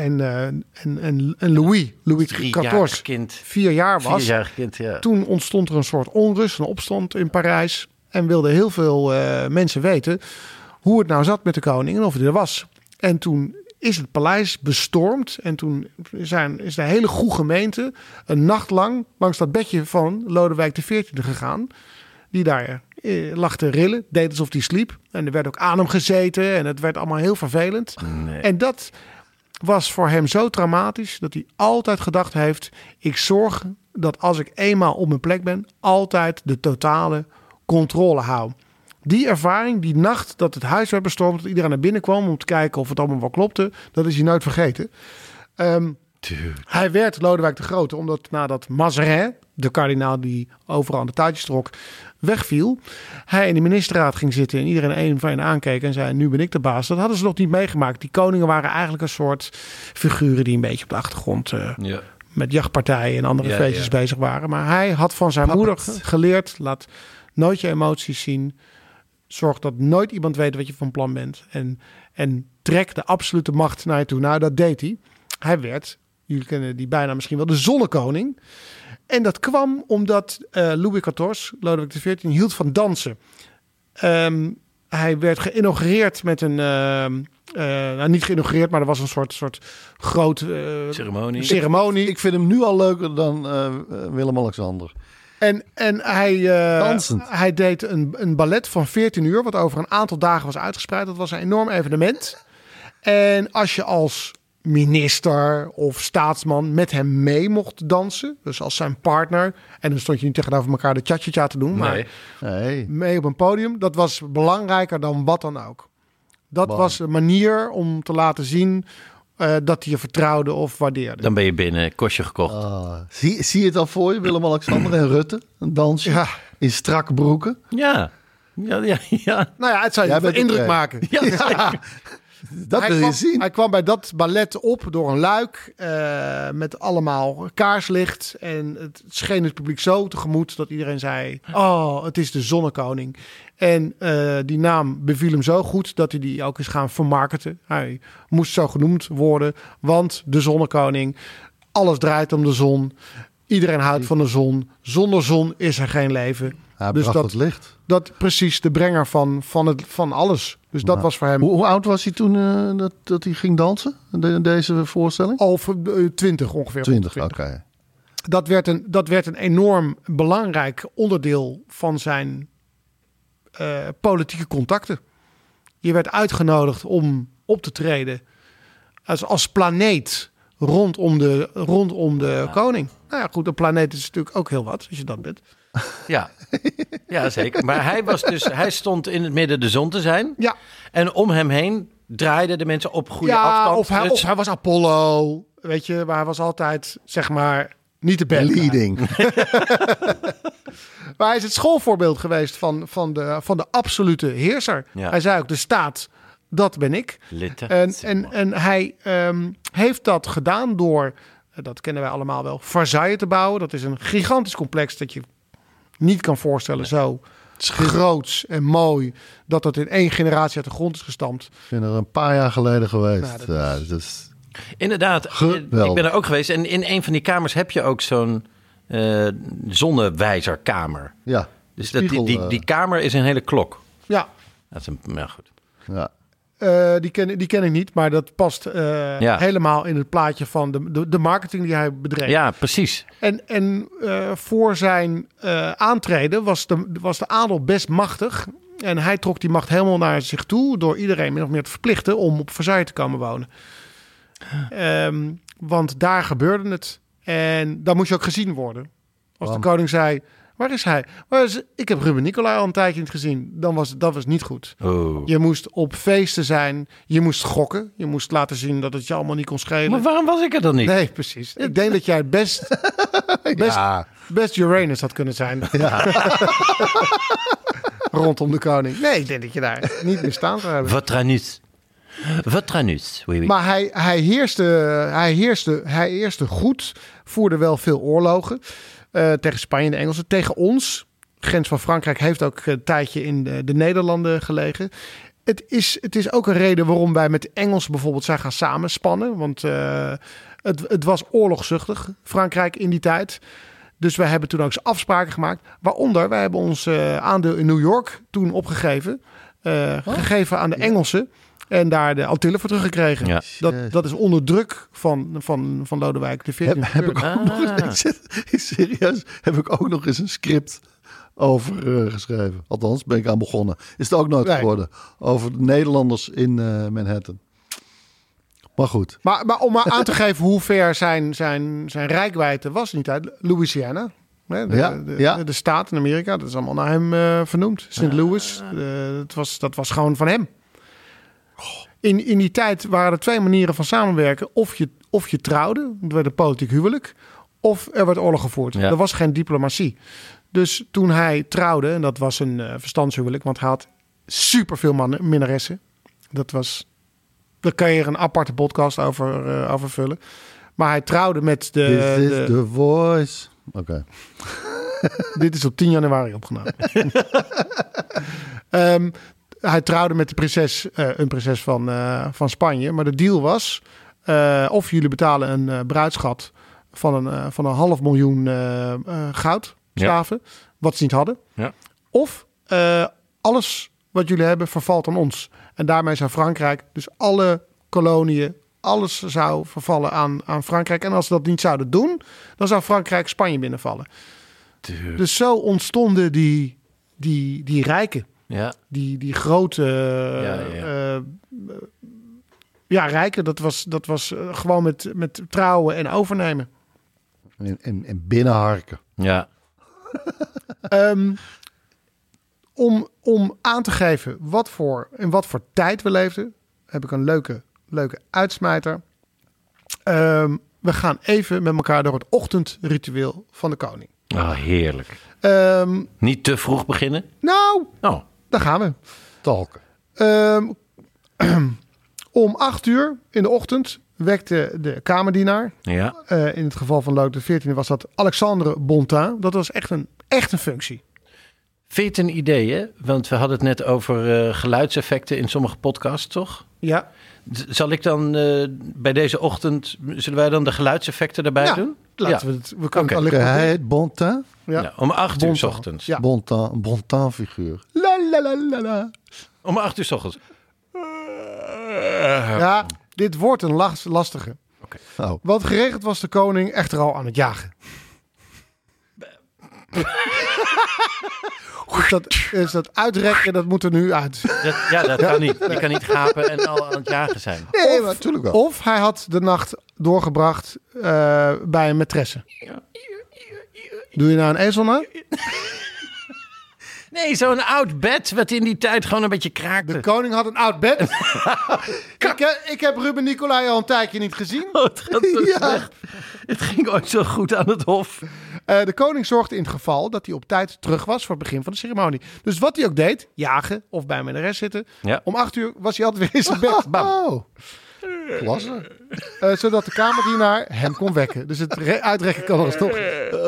En, eh, en, en, en Louis, Louis XIV, kind. vier jaar was. Vierjarig kind, ja. Toen ontstond er een soort onrust, een opstand in Parijs. En wilden heel veel eh, mensen weten hoe het nou zat met de koning en of hij er was. En toen is het paleis bestormd. En toen zijn, is de hele goede gemeente een nacht lang langs dat bedje van Lodewijk XIV gegaan. Die daar eh, lag te rillen, deed alsof hij sliep. En er werd ook aan hem gezeten en het werd allemaal heel vervelend. En dat was voor hem zo traumatisch dat hij altijd gedacht heeft: ik zorg dat als ik eenmaal op mijn plek ben, altijd de totale controle hou. Die ervaring, die nacht dat het huis werd bestormd, dat iedereen naar binnen kwam om te kijken of het allemaal wel klopte, dat is hij nooit vergeten. Hij werd Lodewijk de Grote omdat nadat Mazarin, de kardinaal die overal aan de taartjes trok, wegviel, hij in de ministerraad ging zitten en iedereen één van één aankeek en zei: Nu ben ik de baas. Dat hadden ze nog niet meegemaakt. Die koningen waren eigenlijk een soort figuren die een beetje op de achtergrond eh, Ja. met jachtpartijen en andere Ja, feestjes ja. bezig waren. Maar hij had van zijn moeder ge- geleerd: laat nooit je emoties zien. Zorg dat nooit iemand weet wat je van plan bent. En, en trek de absolute macht naar je toe. Nou, dat deed hij. Hij werd, jullie kennen die bijna misschien wel, de zonnekoning. En dat kwam omdat eh, Louis XIV, Lodewijk XIV, hield van dansen. Ehm, hij werd geïnaugureerd met een... ehm, eh, nou, niet geïnaugureerd, maar er was een soort, soort groot... eh, Ceremonie. ceremonie. Ik vind hem nu al leuker dan Willem-Alexander. En, en hij, eh, hij deed een, een ballet van 14 uur, wat over een aantal dagen was uitgespreid. Dat was een enorm evenement. En als je als minister of staatsman met hem mee mocht dansen, dus als zijn partner, en dan stond je niet tegenover elkaar de cha-cha-cha te doen, maar Nee. Mee op een podium, dat was belangrijker dan wat dan ook. Dat was een manier om te laten zien eh, dat hij je vertrouwde of waardeerde. Dan ben je binnen, kostje gekocht. Ah, zie, zie je het al voor je, Willem-Alexander en Rutte? Een dansje Ja. in strakke broeken. Ja. Ja, ja, ja. Nou ja, het zou je indruk maken. Ja, Dat hij wil je kwam, zien. Hij kwam bij dat ballet op door een luik eh, met allemaal kaarslicht. En het scheen het publiek zo tegemoet dat iedereen zei... Oh, het is de zonnekoning. En eh, die naam beviel hem zo goed dat hij die ook is gaan vermarkten. Hij moest zo genoemd worden, want de zonnekoning... Alles draait om de zon. Iedereen houdt van de zon. Zonder zon is er geen leven. Hij dus bracht dat, het licht. dat precies de brenger van, van, het, van alles. Dus dat was voor hem Hoe, hoe oud was hij toen eh, dat, dat hij ging dansen? De- deze voorstelling? al eh, 20 ongeveer. 20, oké. dat werd, een, dat werd een enorm belangrijk onderdeel van zijn eh, politieke contacten. Je werd uitgenodigd om op te treden als, als planeet rondom de, rondom de koning. Nou ja, goed, een planeet is natuurlijk ook heel wat, als je dat bent. Ja. ja, zeker. Maar hij, was dus, hij stond in het midden de zon te zijn. Ja, En om hem heen draaiden de mensen op goede ja afstand. of, hij, of hij was Apollo, weet je, maar hij was altijd, zeg maar, niet de bad. Leading. <laughs> Maar hij is het schoolvoorbeeld geweest van, van, de, van de absolute heerser. Ja. Hij zei ook, de staat, dat ben ik. Litte. En, en, en hij ehm, heeft dat gedaan door, eh, dat kennen wij allemaal wel, Versailles te bouwen. Dat is een gigantisch complex dat je niet kan voorstellen zo groots en mooi... dat dat in één generatie uit de grond is gestampt. Ik ben er een paar jaar geleden geweest. Nou, dat ja, dat is Inderdaad, eh, Geweldig. ik ben er ook geweest. En in een van die kamers heb je ook zo'n eh zonnewijzerkamer. ja. Dus dat, die, die, eh, die kamer is een hele klok. Ja, Dat is een, ja, goed. ja. Eh, die, ken, die ken ik niet, maar dat past eh, Ja. helemaal in het plaatje van de, de, de marketing die hij bedreef. Ja, precies. En, en eh, voor zijn aantreden was de, was de adel best machtig. En hij trok die macht helemaal naar zich toe door iedereen min of meer te verplichten om op Versailles te komen wonen. Ehm, want daar gebeurde het. En dan moest je ook gezien worden. Als de koning zei, waar is hij? Waar is, ik heb Ruben Nicolai al een tijdje niet gezien. Dan was dat was niet goed. Oh. Je moest op feesten zijn. Je moest gokken. Je moest laten zien dat het je allemaal niet kon schelen. Maar waarom was ik er dan niet? Nee, precies. Ik denk dat jij het best, <laughs> best, Ja. best Uranus had kunnen zijn. <laughs> Rondom de koning. Nee, ik denk dat je daar niet meer staan zou hebben. Vatranus. Vatranus. Oui, oui. Maar hij, hij, heerste, hij, heerste, hij heerste goed. Voerde wel veel oorlogen. Eh, tegen Spanje en de Engelsen. Tegen ons. Grens van Frankrijk heeft ook een tijdje in de, de Nederlanden gelegen. Het is, het is ook een reden waarom wij met de Engelsen bijvoorbeeld zijn gaan samenspannen. Want eh, het, het was oorlogzuchtig, Frankrijk in die tijd. Dus wij hebben toen ook eens afspraken gemaakt. Waaronder, wij hebben ons eh, aandeel in New York toen opgegeven. eh, Gegeven aan de Engelsen. En daar de Antillen voor teruggekregen. Ja. Dat, dat is onder druk van, van, van Lodewijk de Heb, 14 heb ik ook nog Ah. eens, serieus, heb ik ook nog eens een script over eh, geschreven. Althans, ben ik aan begonnen. Is het ook nooit Nee. geworden. Over de Nederlanders in eh, Manhattan. Maar goed. Maar, maar om maar aan te geven hoe ver zijn, zijn, zijn rijkwijde was die tijd. Louisiana. Hè, de, Ja, de, ja. de, de staat in Amerika. Dat is allemaal naar hem eh, vernoemd. St. Louis. Eh, dat, was, dat was gewoon van hem. In, in die tijd waren er twee manieren van samenwerken. Of je, of je trouwde. Het werd een politiek huwelijk. Of er werd oorlog gevoerd. Ja. Er was geen diplomatie. Dus toen hij trouwde. En dat was een eh verstandshuwelijk. Want hij had superveel mannen, minnaressen. Dat was daar kan je er een aparte podcast over, eh, over vullen. Maar hij trouwde met de... This is de- the voice. Oké. dit is op 10 januari opgenomen. <laughs> Ehm, hij trouwde met de prinses, eh, een prinses van, eh, van Spanje. Maar de deal was... eh, of jullie betalen een bruidschat van een, van een half miljoen goudstaven. Wat ze niet hadden. Ja. Of alles wat jullie hebben vervalt aan ons. En daarmee zou Frankrijk, dus alle koloniën, alles zou vervallen aan, aan Frankrijk. En als ze dat niet zouden doen, dan zou Frankrijk Spanje binnenvallen. Dus zo ontstonden die, die, die rijken. Ja. Die, die grote Ja, ja, eh, ja, rijken. Dat was, dat was eh, gewoon met, met trouwen en overnemen. En, en, en binnenharken. Ja. <laughs> Ehm, om, om aan te geven wat voor, in wat voor tijd we leefden, heb ik een leuke, leuke uitsmijter. Ehm, we gaan even met elkaar door het ochtendritueel van de koning. Oh, heerlijk. Ehm, Niet te vroeg beginnen? nou, Oh. Daar gaan we. Talken. Ehm, <clears throat> om acht uur in de ochtend wekte de kamerdienaar. Ja. eh, in het geval van Leuk de 14 was dat Alexandre Bontain. Dat was echt een, echt een functie. Vind je het een idee, hè? Want we hadden het net over eh, geluidseffecten in sommige podcasts, toch? Ja, Z- Zal ik dan eh, bij deze ochtend, zullen wij dan de geluidseffecten erbij ja doen? Laten we het. We kunnen het alleen Hij heet Bontin. Ja. Ja, om acht uur s ochtends. Ja. Bontin, een Bontin figuur. La, la, la, la, la. Om acht uur s ochtends. Ja, dit wordt een las- lastige. Oh. Want geregeld was de koning echter al aan het jagen. Dus, dat, dus dat uitrekken, dat moet er nu uit. Dat, ja, dat kan niet. Je kan niet gapen en al aan het jagen zijn. Nee, maar natuurlijk wel. Of hij had de nacht doorgebracht eh, bij een maîtresse. Doe je nou een ezel na? <laughs> Nee, zo'n oud bed wat in die tijd gewoon een beetje kraakte. De koning had een oud bed. <laughs> ik, heb, ik heb Ruben Nicolai al een tijdje niet gezien. Oh, het, gaat <laughs> zo slecht. het ging ooit zo goed aan het hof. Eh, de koning zorgde in het geval dat hij op tijd terug was voor het begin van de ceremonie. Dus wat hij ook deed, jagen of bij de rest zitten. Ja. Om acht uur was hij altijd weer in zijn bed. Bam. Oh, klasse. Eh, zodat de kamerdienaar hem kon wekken. Dus het re- uitrekken kan nog eens toch.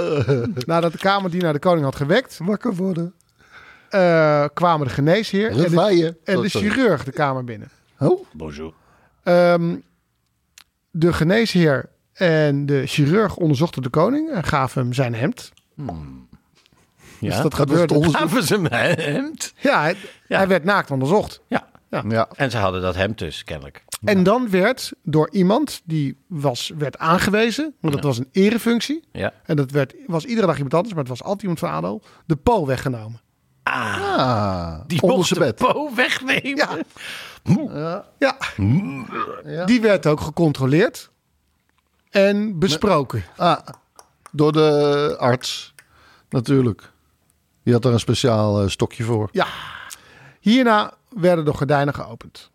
<laughs> Nadat de kamerdienaar de koning had gewekt, Wakker worden. eh, kwamen de geneesheer en de, en Oh, de chirurg de kamer binnen. Oh, Bonjour. Ehm, de geneesheer en de chirurg onderzochten de koning en gaven hem zijn hemd. Ja, Dus dat gebeurde. onderzoek. Gaven ze hem hemd? Ja, hij, Ja. hij werd naakt onderzocht. Ja. ja. En ze hadden dat hemd dus, kennelijk. En dan werd door iemand die was, werd aangewezen, want dat was een erefunctie. Ja. En dat werd, was iedere dag iemand anders, maar het was altijd iemand van ADO. De po weggenomen. Ah, Die mocht zijn de bed. po wegnemen. Ja. Ja. Ja. Ja. Die werd ook gecontroleerd en besproken. Ah, door de arts, natuurlijk. Die had er een speciaal eh, stokje voor. Ja. Hierna werden de gordijnen geopend.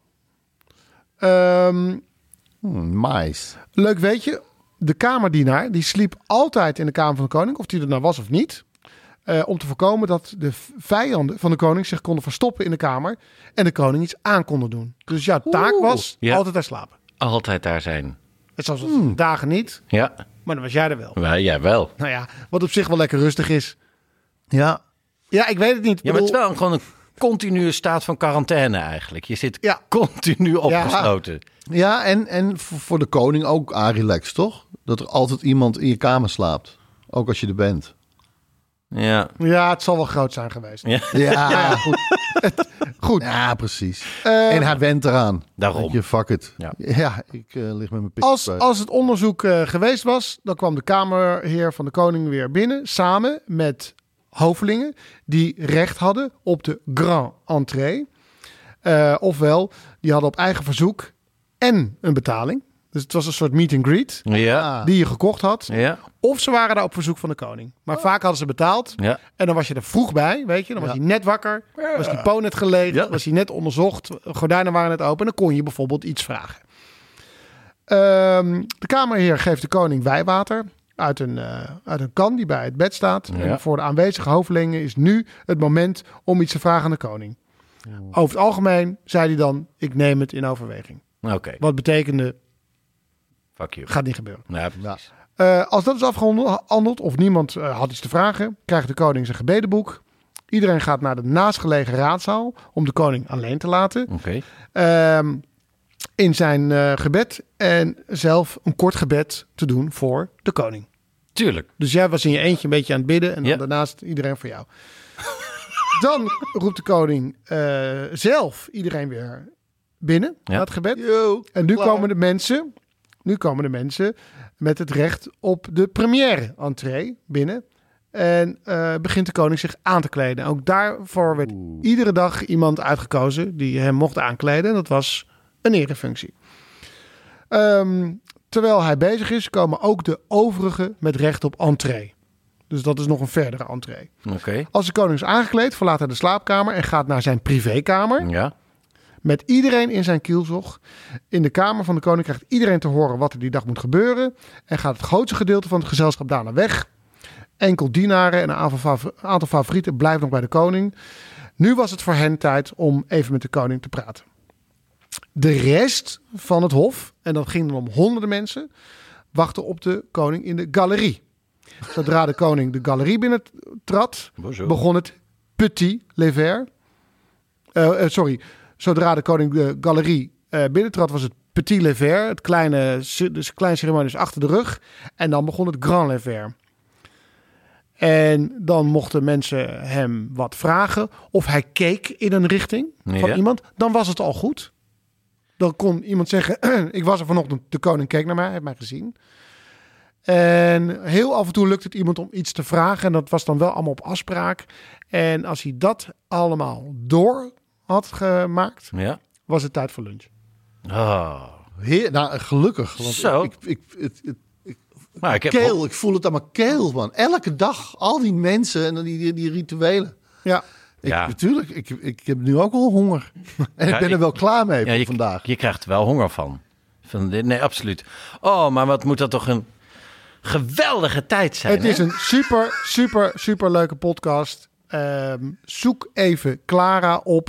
Ehm, Hmm, mais. leuk weet je, de kamerdienaar die sliep altijd in de kamer van de koning, of die er nou was of niet. eh, om te voorkomen dat de vijanden van de koning zich konden verstoppen in de kamer en de koning iets aan konden doen. Dus jouw taak Oeh. was Ja. altijd daar slapen. Altijd daar zijn. Het zoals Hmm. dagen niet, Ja, maar dan was jij er wel. maar jij wel. Nou ja, wat op zich wel lekker rustig is. Ja. Ja, ik weet het niet. Ja, maar het is wel gewoon een continue staat van quarantaine eigenlijk. Je zit Ja. continu opgesloten. Ja, en, en voor voor de koning ook relaxed, toch? Dat er altijd iemand in je kamer slaapt. Ook als je er bent. Ja. Ja, het zal wel groot zijn geweest. Ja. Ja, goed. Goed. Ja, precies. Eh, en hij went eraan. Daarom. Je, fuck it. Ja. Ja, ik eh, lig met mijn pik. Als, als het onderzoek eh, geweest was, dan kwam de kamerheer van de koning weer binnen. Samen met hovelingen die recht hadden op de grand entree. Eh, ofwel, die hadden op eigen verzoek en een betaling. Dus het was een soort meet and greet Ja. die je gekocht had. Ja. Of ze waren daar op verzoek van de koning. Maar vaak hadden ze betaald. Ja. En dan was je er vroeg bij, weet je. Dan was Ja. hij net wakker. Was die po net gelegen. Ja. Was hij net onderzocht. Gordijnen waren net open. En dan kon je bijvoorbeeld iets vragen. Ehm, de kamerheer geeft de koning wijwater. Uit een, eh, uit een kan die bij het bed staat. Ja. En voor de aanwezige hovelingen is nu het moment om iets te vragen aan de koning. Over het algemeen zei hij dan, ik neem het in overweging. Oké, Wat betekende, fuck you. gaat niet gebeuren. Ja, precies. Eh, als dat is afgehandeld of niemand eh, had iets te vragen, krijgt de koning zijn gebedenboek. Iedereen gaat naar de naastgelegen raadzaal om de koning alleen te laten. Oké. Ehm, in zijn eh, gebed en zelf een kort gebed te doen voor de koning. Tuurlijk. Dus jij was in je eentje een beetje aan het bidden en dan Ja. daarnaast iedereen voor jou. <laughs> dan roept de koning eh, zelf iedereen weer binnen Ja. naar het gebed. Yo, En nu klaar. komen de mensen, nu komen de mensen met het recht op de première entree binnen. En eh, begint de koning zich aan te kleden. Ook daarvoor werd iedere dag iemand uitgekozen die hem mocht aankleden. En dat was een erefunctie. Ehm, terwijl hij bezig is, komen ook de overigen met recht op entree. Dus dat is nog een verdere entree. Oké. Als de koning is aangekleed, verlaat hij de slaapkamer en gaat naar zijn privékamer Ja. Met iedereen in zijn kielzog. In de kamer van de koning krijgt iedereen te horen wat er die dag moet gebeuren. En gaat het grootste gedeelte van het gezelschap daarna weg. Enkel dienaren en een aantal, fav- aantal favorieten blijven nog bij de koning. Nu was het voor hen tijd om even met de koning te praten. De rest van het hof, en dat ging dan om honderden mensen, wachtte op de koning in de galerie. Zodra de koning de galerie binnentrad, begon het petit lever. Eh, eh, sorry, zodra de koning de galerie eh binnentrad, was het petit lever. Het kleine, dus kleine ceremonie is achter de rug. En dan begon het grand lever. En dan mochten mensen hem wat vragen. Of hij keek in een richting van iemand. Dan was het al goed. Dan kon iemand zeggen, <clears throat> ik was er vanochtend, de koning keek naar mij, heeft mij gezien. En heel af en toe lukt het iemand om iets te vragen. En dat was dan wel allemaal op afspraak. En als hij dat allemaal door had gemaakt, Ja. was het tijd voor lunch. Oh. Heer, nou, gelukkig. Want Zo. Ik, ik, het, het, Maar ik heb keel, ik voel het aan mijn keel, man. Elke dag, al die mensen en dan die, die, die rituelen. Ja, Ik, Ja. Natuurlijk, ik, ik heb nu ook al honger. <laughs> En Ja, ik ben er ik- wel klaar mee Ja, voor je, vandaag. je krijgt er wel honger van. van dit, nee, absoluut. Oh, maar wat moet dat toch een geweldige tijd zijn. Het is een super, super, super leuke podcast. Ehm, zoek even Clara op.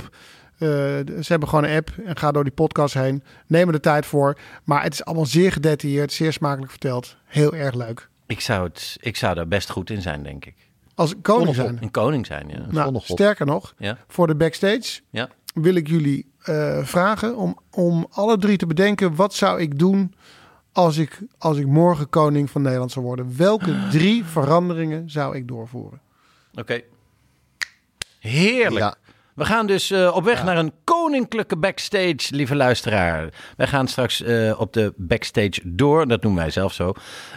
Eh, ze hebben gewoon een app en ga door die podcast heen. Neem er de tijd voor. Maar het is allemaal zeer gedetailleerd, zeer smakelijk verteld. Heel erg leuk. Ik zou, het, ik zou daar best goed in zijn, denk ik. Als koning zijn. Een koning zijn, ja. Nou, sterker nog, Ja. voor de backstage Ja. wil ik jullie eh, vragen om, om alle drie te bedenken... wat zou ik doen als ik, als ik morgen koning van Nederland zou worden? Welke <gasps> drie veranderingen zou ik doorvoeren? Oké. Heerlijk. Ja. We gaan dus eh, op weg naar een koninklijke backstage, lieve luisteraar. Wij gaan straks eh, op de backstage door, dat noemen wij zelf zo.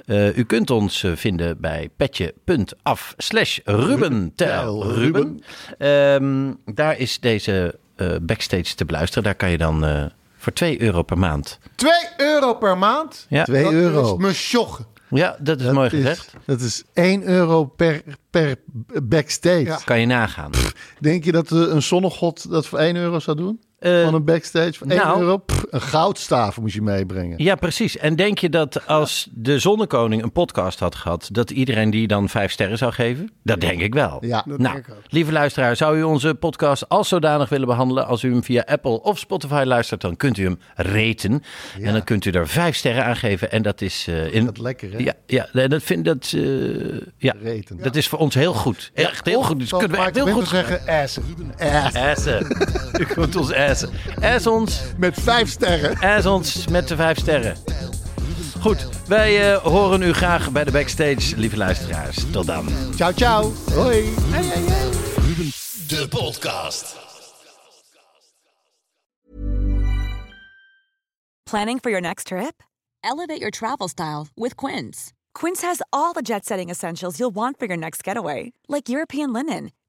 Eh, u kunt ons vinden bij petje.af slash Ruben. Ehm, daar is deze backstage te beluisteren. Daar kan je dan voor 2 euro per maand. 2 euro per maand? Ja, 2 Dat euro. is me sjoggen. Ja dat is Dat mooi is- gezegd. Dat is 1 euro per, per backstage. Ja. Kan je nagaan. Denk je dat eh, een zonnegod dat voor 1 euro zou doen? Eh, Van een backstage voor 1 nou- euro? Pff, een goudstaaf moet je meebrengen. Ja, precies. En denk je dat als de Zonnekoning een podcast had gehad, dat iedereen die dan vijf sterren zou geven? Dat denk ik wel. Ja. Dat Nou, denk ik ook. lieve luisteraar, zou u onze podcast als zodanig willen behandelen? Als u hem via Apple of Spotify luistert, dan kunt u hem raten. En dan kunt u er vijf sterren aan geven. En dat is... eh, in, Dat lekker, hè? ja, ja, dat vind dat, eh, ja, Reten. dat is voor ons heel goed. Echt heel goed. Dus kunnen we echt heel goed zeggen, assen. Assen. <laughs> U kunt ons assen. Ass ons. Met 5 sterren. Ass ons met de vijf sterren. Goed, wij eh, horen u graag bij de backstage, lieve luisteraars. Tot dan. Ciao, ciao. Hoi. De podcast. Planning for your next trip? Elevate your travel style with Quince. Quince has all the jet setting essentials you'll want for your next getaway, like European linen,